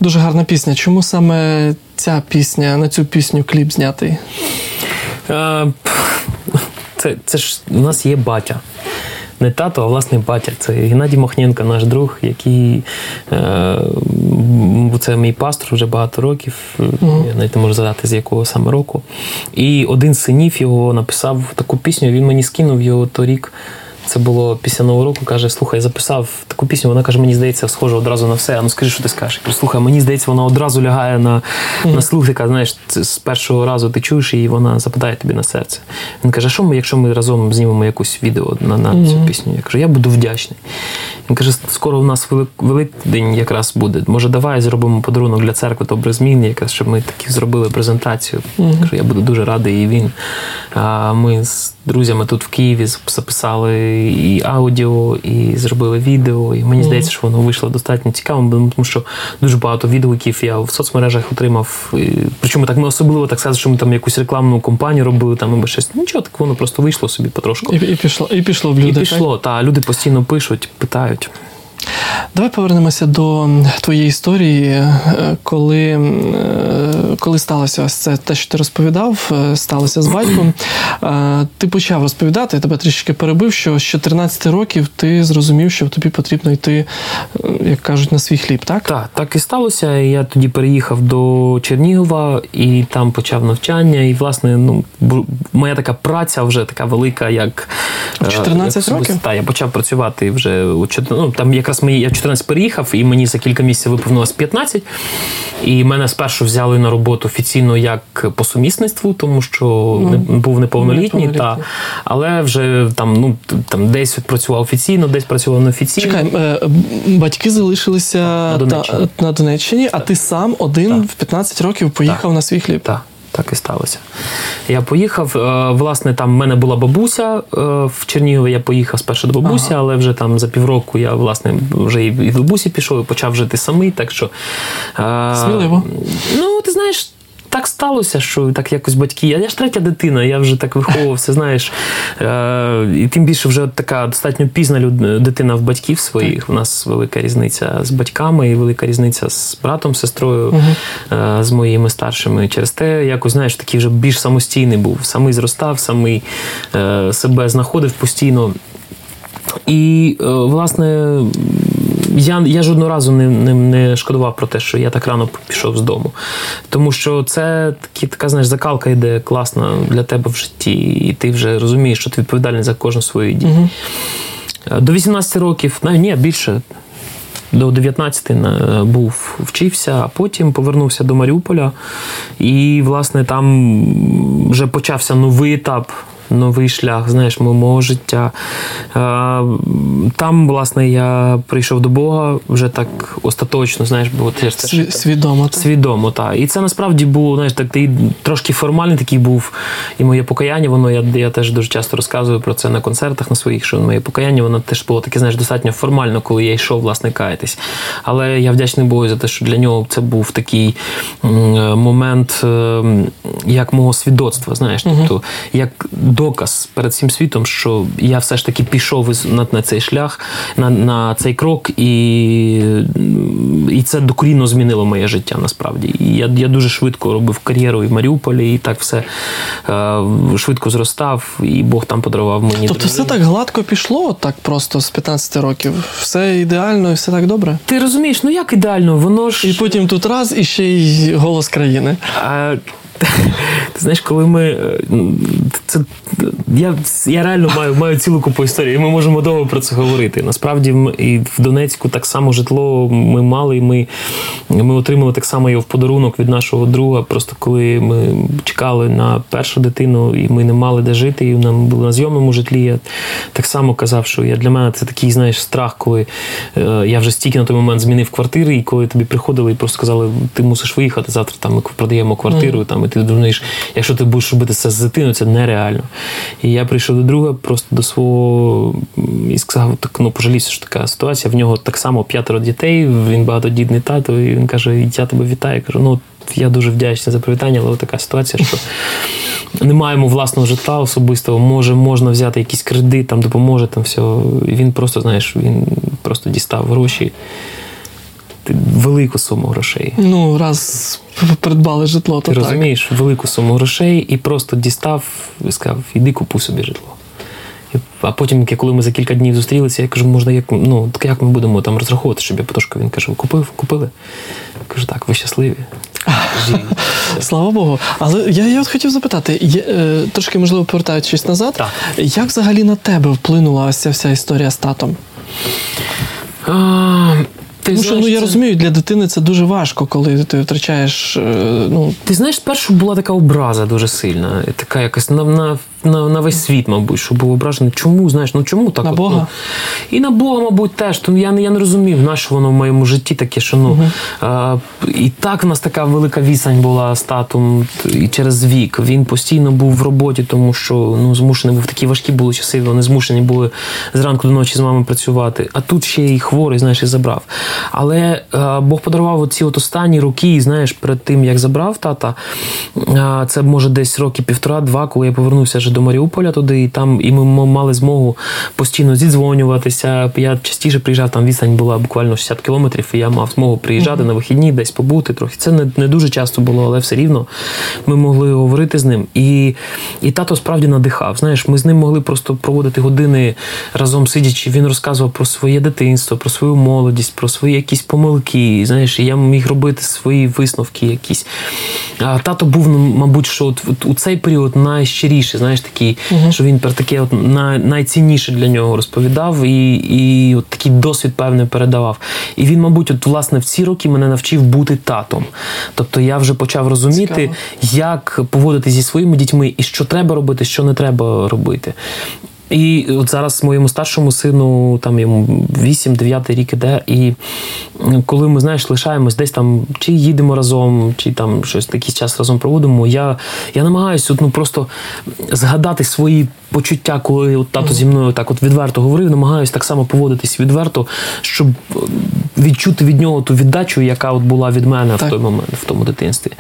Дуже гарна пісня. Чому саме ця пісня, на цю пісню кліп знятий? Е, Це, це ж у нас є батя. Не тато, а власне батя. Це Геннадій Махненко, наш друг, який е, це мій пастор вже багато років. Я навіть не можу згадати, з якого саме року. І один з синів його написав таку пісню. Він мені скинув його торік. Це було після нового року. Каже: слухай, записав таку пісню. Вона каже, мені здається, схоже одразу на все. А ну скажи, що ти скажеш. Я кажу, слухай, мені здається, вона одразу лягає на, на слух. Знаєш, з першого разу ти чуєш її, вона западає тобі на серце. Він каже: що ми, якщо ми разом знімемо якусь відео на, на цю пісню? Я кажу, я буду вдячний. Він каже, скоро у нас велик, Великдень якраз буде. Може, давай зробимо подарунок для церкви добре змін, якраз щоб ми такі зробили презентацію. Я кажу, я буду дуже радий. І він. А ми з друзями тут в Києві записали і аудіо, і зробили відео. І мені здається, що воно вийшло достатньо цікавим, тому що дуже багато відгуків я в соцмережах отримав. І, причому так ми особливо так сказали, що ми там якусь рекламну кампанію робили, там або щось. Нічого, так воно просто вийшло собі потрошку. І, і пішло, і пішло в люди. І так? пішло, та люди постійно пишуть, питають. Давай повернемося до твоєї історії, е, коли, е, коли сталося ось це те, що ти розповідав, е, сталося з батьком. Ти почав розповідати, я тебе трішки перебив, що з 14 років ти зрозумів, що тобі потрібно йти, як кажуть, на свій хліб, так? Так, так і сталося. Я тоді переїхав до Чернігова і там почав навчання. І, власне, ну, моя така праця вже така велика, як. В 14 років? Так, я почав працювати вже у ну, там якраз мені я в 14 переїхав, і мені за кілька місяців виповнилось 15. І мене спершу взяли на роботу офіційно як по сумісництву, тому що не, був неповнолітній. Та, але вже там, ну, там десь працював офіційно, десь працював неофіційно. Чекай, е, батьки залишилися На Донеччині. та- на Донеччині, а ти сам один Так. в 15 років поїхав на свій хліб. Так, так і сталося. Я поїхав. е, Власне, там в мене була бабуся е, в Чернігові. Я поїхав спершу до бабусі, Ага. але вже там за півроку я власне вже і в до бабусі пішов, і почав жити самий. Так що е, Сміливо. Ну, ти знаєш. Так сталося, що так якось батьки. Я, я ж третя дитина, я вже так виховувався, знаєш. Е, і тим більше вже така достатньо пізна дитина в батьків своїх. У нас велика різниця з батьками і велика різниця з братом, сестрою, е, з моїми старшими. Через те, якось, знаєш, такий вже більш самостійний був. Самий зростав, самий е, себе знаходив постійно. І, власне, я, я жодного разу не, не, не шкодував про те, що я так рано пішов з дому. Тому що це такі, така знаєш, закалка йде класна для тебе в житті, і ти вже розумієш, що ти відповідальний за кожну свою дію. Е, До 18 років, навіть ні, більше. До 19 на- був вчився, а потім повернувся до Маріуполя. І, власне, там вже почався новий етап, новий шлях, знаєш, мо- мого життя. Там, власне, я прийшов до Бога вже так остаточно, знаєш, бо ти ж це свідомо. так? Свідомо, так. І це насправді було, знаєш, так, ти трошки формальний такий був. І моє покаяння, воно я, я теж дуже часто розказую про це на концертах на своїх, що моє покаяння, воно теж було таке, знаєш, достатньо формально, коли я йшов, власне, каятись. Але я вдячний Богу за те, що для нього це був такий момент, е, як мого свідоцтва, знаєш, тобто як доказ перед всім світом, що я все ж таки пішов на, на цей шлях, на, на цей крок, і, і це докорінно змінило моє життя насправді. І я, я дуже швидко робив кар'єру і в Маріуполі, і так все е, швидко зростав, і Бог там подарував мені. Тобто все так гладко пішло, так просто з 15 років. Все ідеально і все так добре. Ти розумієш, ну як ідеально, воно ж. І потім тут раз і ще й голос країни. А, ти знаєш, коли ми. е, Це, я, я реально маю, маю цілу купу історій, і ми можемо довго про це говорити. Насправді, і в Донецьку так само житло ми мали, і ми, ми отримали так само його в подарунок від нашого друга. Просто коли ми чекали на першу дитину, і ми не мали де жити, і нам були на зйомному житлі. Я так само казав, що я, для мене це такий, знаєш, страх, коли е, я вже стільки на той момент змінив квартири, і коли тобі приходили і просто сказали, ти мусиш виїхати завтра. Там ми продаємо квартиру, там і ти думаєш, якщо ти будеш робити це з дитиною, це нереально. І я прийшов до друга просто до свого і сказав, так ну пожалівся, що така ситуація. В нього так само п'ятеро дітей, він багатодітний тато, і він каже: Я тебе вітаю. Я кажу, ну. Я дуже вдячний за привітання, але така ситуація, що не маємо власного житла особистого, може, можна взяти якийсь кредит, там допоможе там все. І він просто, знаєш, він просто дістав гроші велику суму грошей. Ну, раз придбали житло, то Ти так. розумієш велику суму грошей і просто дістав і сказав, іди купуй собі житло. А потім, коли ми за кілька днів зустрілися, я кажу, можна як ну так як ми будемо там розраховувати, щоб я потрошку він каже, купив, купили. Я кажу, так, ви щасливі. Слава Богу. Але я, я от хотів запитати, є, е, трошки можливо повертаючись назад, Так. як взагалі на тебе вплинула ця вся історія з татом? А, ти Тому що ну я це- розумію, для дитини це дуже важко, коли ти втрачаєш. е, Ну Ти знаєш, спершу була така образа дуже сильна, така якась на, на, на, на весь світ, мабуть, що був ображений. Чому, знаєш, ну чому так? На от, Бога? Ну, і на Бога, мабуть, теж. Тому я, не- я не розумів, на що воно в моєму житті таке, що ну. А, і так в нас така велика вісань була з татом і через вік. Він постійно був в роботі, тому що ну, змушений був такі важкі були часи, вони змушені були зранку до ночі з мамою працювати. А тут ще й хворий, знаєш, і забрав. Але е, Бог подарував оці от останні роки, знаєш, перед тим, як забрав тата, е, це може десь роки півтора-два, коли я повернувся вже до Маріуполя туди, і там і ми мали змогу постійно зідзвонюватися. Я частіше приїжджав, там відстань була буквально 60 кілометрів, і я мав змогу приїжджати на вихідні, десь побути трохи. Це не, не дуже часто було, але все рівно ми могли говорити з ним. І, і тато справді надихав. Знаєш, ми з ним могли просто проводити години разом сидячи. Він розказував про своє дитинство, про свою молодість, про свої якісь помилки. Знаєш, і я міг робити свої висновки якісь. А тато був, ну, мабуть, що от, от у цей період найщиріший, знаєш, такий, що він про таке от най, найцінніше для нього розповідав і, і от такий досвід певний передавав. І він, мабуть, от власне в ці роки мене навчив бути татом. Тобто я вже почав розуміти, Цікаво. як поводитися зі своїми дітьми і що треба робити, що не треба робити. І от зараз моєму старшому сину, там йому 8-9 рік іде, і коли ми знаєш, лишаємось десь там, чи їдемо разом, чи там щось якийсь час разом проводимо, я, я намагаюся ну, просто згадати свої почуття, коли от тато зі мною так от відверто говорив, намагаюся так само поводитись відверто, щоб е, відчути від нього ту віддачу, яка от була від мене Так. в той момент, в тому дитинстві.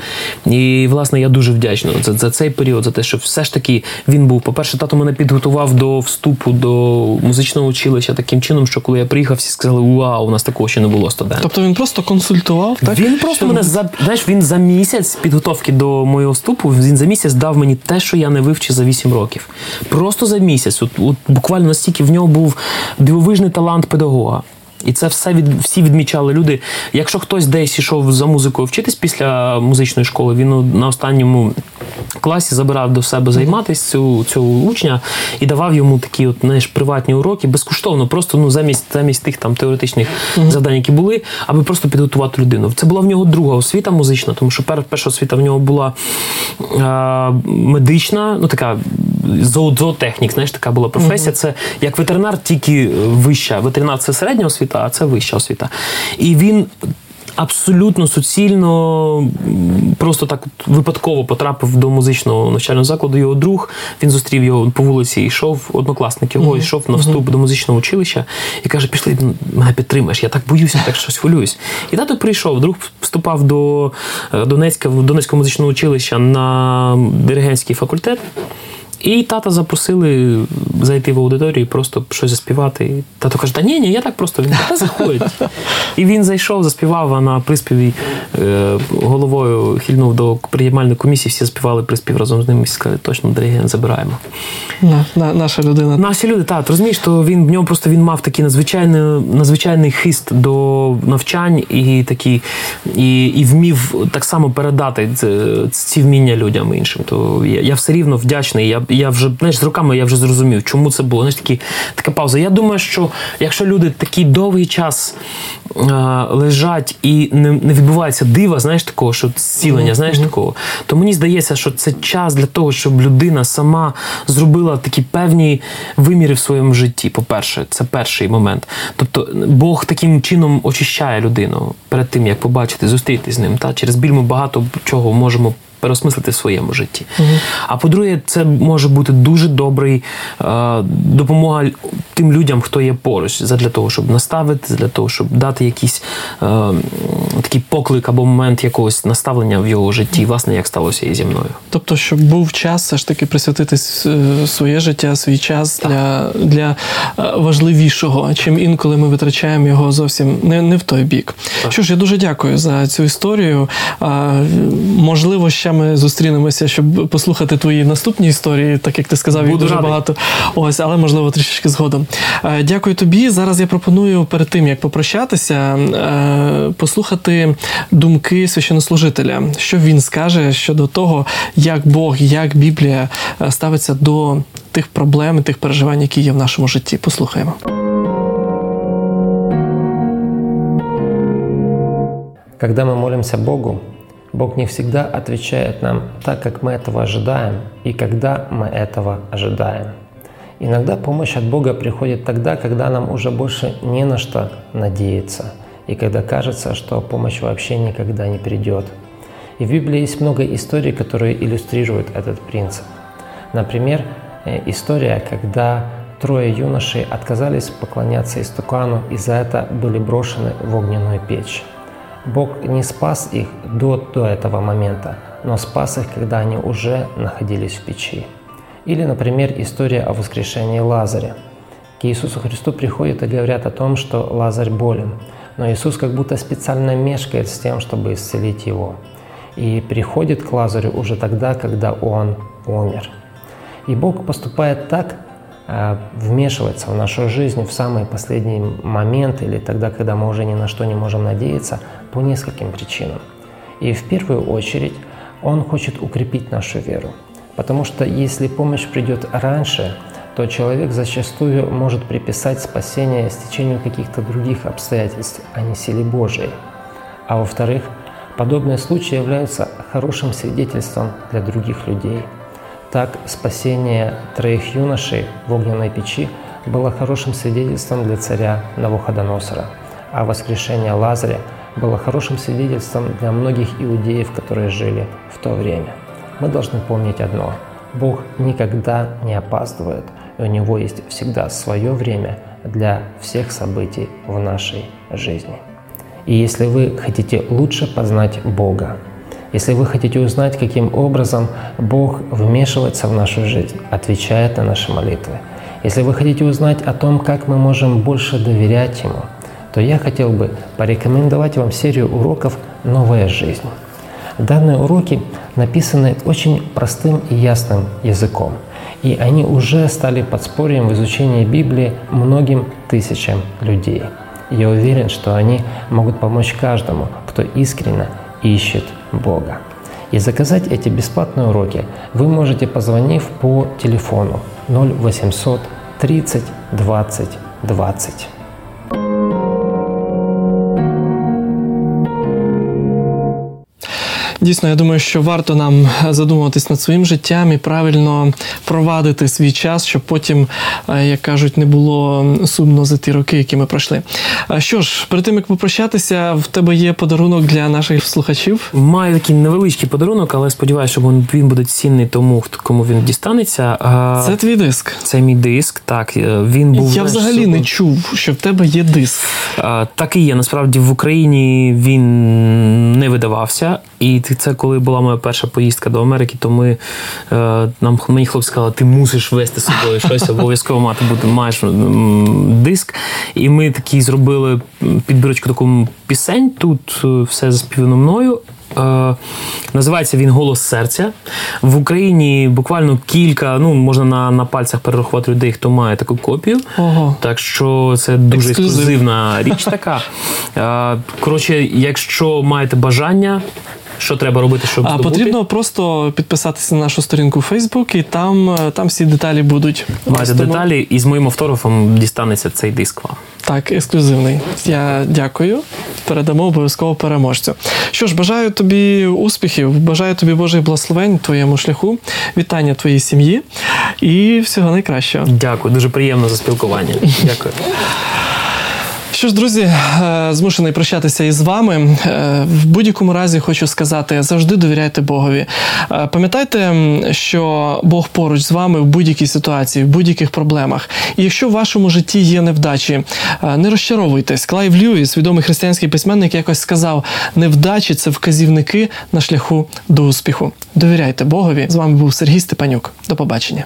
І власне я дуже вдячний за, за цей період, за те, що все ж таки він був. По-перше, тато мене підготував до вступу до музичного училища таким чином, що коли я приїхав, всі сказали: Вау, у нас такого ще не було студента. тобто він просто консультував, так? Він просто Що- мене за знаєш, він за місяць підготовки до моєго вступу. Він за місяць дав мені те, що я не вивчив за 8 років. Просто за місяць. От, от буквально настільки в нього був дивовижний талант педагога. І це все від всі відмічали люди. Якщо хтось десь ішов за музикою вчитись після музичної школи, він на останньому класі забирав до себе займатися цю, цього учня і давав йому такі, от знаєш, приватні уроки безкоштовно, просто ну замість замість тих там теоретичних завдань, які були, аби просто підготувати людину. Це була в нього друга освіта музична, тому що перша освіта в нього була а, медична, ну така зоотехнік, знаєш, така була професія. Це як ветеринар, тільки вища. Ветеринар це середня освіта, а це вища освіта. І він. Абсолютно суцільно, просто так випадково потрапив до музичного навчального закладу. Його друг він зустрів його по вулиці, йшов однокласник його, йшов на вступ до музичного училища і каже: Пішли, мене підтримаєш. Я так боюся, так щось хвилююсь. І тато прийшов. Друг вступав до е, Донецька Донецького музичного училища на диригентський факультет. І тата запросили зайти в аудиторію і просто щось заспівати. І тато каже: Та ні, ні, я так просто він каже, та заходь. І він зайшов, заспівав, а на приспіві е, головою хильнув до приймальної комісії, всі заспівали приспів разом з ним і сказали, точно диригент забираємо. На, на, наша людина. Наші люди, так, розумієш, то він в нього просто він мав такий надзвичайний, надзвичайний хист до навчань і такі, і, і вмів так само передати ці вміння людям іншим. То я, я все рівно вдячний. Я, я вже знаєш, з роками я вже зрозумів, чому це було. Знаєш, такі, така пауза. Я думаю, що якщо люди такий довгий час е, лежать і не, не відбувається дива, знаєш, такого, що зцілення, знаєш, такого, то мені здається, що це час для того, щоб людина сама зробила такі певні виміри в своєму житті. По-перше, це перший момент. Тобто Бог таким чином очищає людину перед тим, як побачити, зустрітися з ним. Та? Через біль ми багато чого можемо переосмислити в своєму житті. А по-друге, це може бути дуже добрий е, допомога тим людям, хто є поруч, для того, щоб наставити, для того, щоб дати якийсь е, такий поклик або момент якогось наставлення в його житті, власне, як сталося і зі мною. Тобто, щоб був час все ж таки присвятити своє життя, свій час для, для е, важливішого, чим інколи ми витрачаємо його зовсім не, не в той бік. Що ж, я дуже дякую за цю історію. Можливо, ще ми зустрінемося, щоб послухати твої наступні історії, так як ти сказав, їх дуже радий. багато. Ось, але можливо трішечки згодом. Е, Дякую тобі. Зараз я пропоную перед тим як попрощатися, е, послухати думки священнослужителя, що він скаже щодо того, як Бог, як Біблія е, ставиться до тих проблем, і тих переживань, які є в нашому житті. Послухаємо. Когда мы молимся Богу, Бог не всегда отвечает нам так, как мы этого ожидаем и когда мы этого ожидаем. Иногда помощь от Бога приходит тогда, когда нам уже больше не на что надеяться и когда кажется, что помощь вообще никогда не придет. И в Библии есть много историй, которые иллюстрируют этот принцип. Например, э, история, когда трое юношей отказались поклоняться истукану и за это были брошены в огненную печь. Бог не спас их до, до этого момента, но спас их, когда они уже находились в печи. Или, например, история о воскрешении Лазаря. К Иисусу Христу приходят и говорят о том, что Лазарь болен, но Иисус как будто специально мешкает с тем, чтобы исцелить его. И приходит к Лазарю уже тогда, когда он умер. И Бог поступает так, вмешивается в нашу жизнь в самые последние моменты или тогда, когда мы уже ни на что не можем надеяться, по нескольким причинам. И в первую очередь Он хочет укрепить нашу веру. Потому что если помощь придет раньше, то человек зачастую может приписать спасение стечению каких-то других обстоятельств, а не силе Божией. А во-вторых, подобные случаи являются хорошим свидетельством для других людей. Так, спасение троих юношей в огненной печи было хорошим свидетельством для царя Навуходоносора, а воскрешение Лазаря было хорошим свидетельством для многих иудеев, которые жили в то время. Мы должны помнить одно. Бог никогда не опаздывает, и у Него есть всегда свое время для всех событий в нашей жизни. И если вы хотите лучше познать Бога, если вы хотите узнать, каким образом Бог вмешивается в нашу жизнь, отвечает на наши молитвы, если вы хотите узнать о том, как мы можем больше доверять Ему, то я хотел бы порекомендовать вам серию уроков «Новая жизнь». Данные уроки написаны очень простым и ясным языком, и они уже стали подспорьем в изучении Библии многим тысячам людей. Я уверен, что они могут помочь каждому, кто искренне ищет Бога. И заказать эти бесплатные уроки вы можете, позвонив по телефону 0800 30 20 20. Дійсно, я думаю, що варто нам задумуватись над своїм життям і правильно провадити свій час, щоб потім, е, як кажуть, не було сумно за ті роки, які ми пройшли. Що ж, перед тим як попрощатися, в тебе є подарунок для наших слухачів. Маю такий невеличкий подарунок, але сподіваюся, що він- буде цінний тому, кому він дістанеться. Це твій диск. Це мій диск. Так, е, він був Я взагалі не чув, що в тебе є диск. Так і є. Насправді в Україні він не видавався. І це коли була моя перша поїздка до Америки, то ми е, нам мені хлопці сказали, ти мусиш вести з собою щось, обов'язково мати бути маєш диск. І ми такі зробили підбірочку таку пісень. Тут е, все заспівано мною. Е, називається він Голос серця. В Україні буквально кілька, ну можна на, на пальцях перерахувати людей, хто має таку копію. Ого. Так що це дуже ексклюзивна річ така. Е, Коротше, якщо маєте бажання, що треба робити, щоб А здобути? потрібно просто підписатися на нашу сторінку в Facebook, і там, е, там всі деталі будуть. Маєте деталі, і з моїм автографом дістанеться цей диск вам. Так, ексклюзивний. Я дякую. Передамо обов'язково переможцю. Що ж, бажаю тобі успіхів, бажаю тобі Божих благословень твоєму шляху, вітання твоїй сім'ї і всього найкращого. Дякую, дуже приємно за спілкування. Дякую. Що ж, друзі, е, змушений прощатися із вами. Е, В будь-якому разі хочу сказати: завжди довіряйте Богові. Е, Пам'ятайте, що Бог поруч з вами в будь-якій ситуації, в будь-яких проблемах. І якщо в вашому житті є невдачі, не розчаровуйтесь. Клайв Льюіс, відомий християнський письменник, якось сказав: невдачі це вказівники на шляху до успіху. Довіряйте Богові. З вами був Сергій Степанюк. До побачення.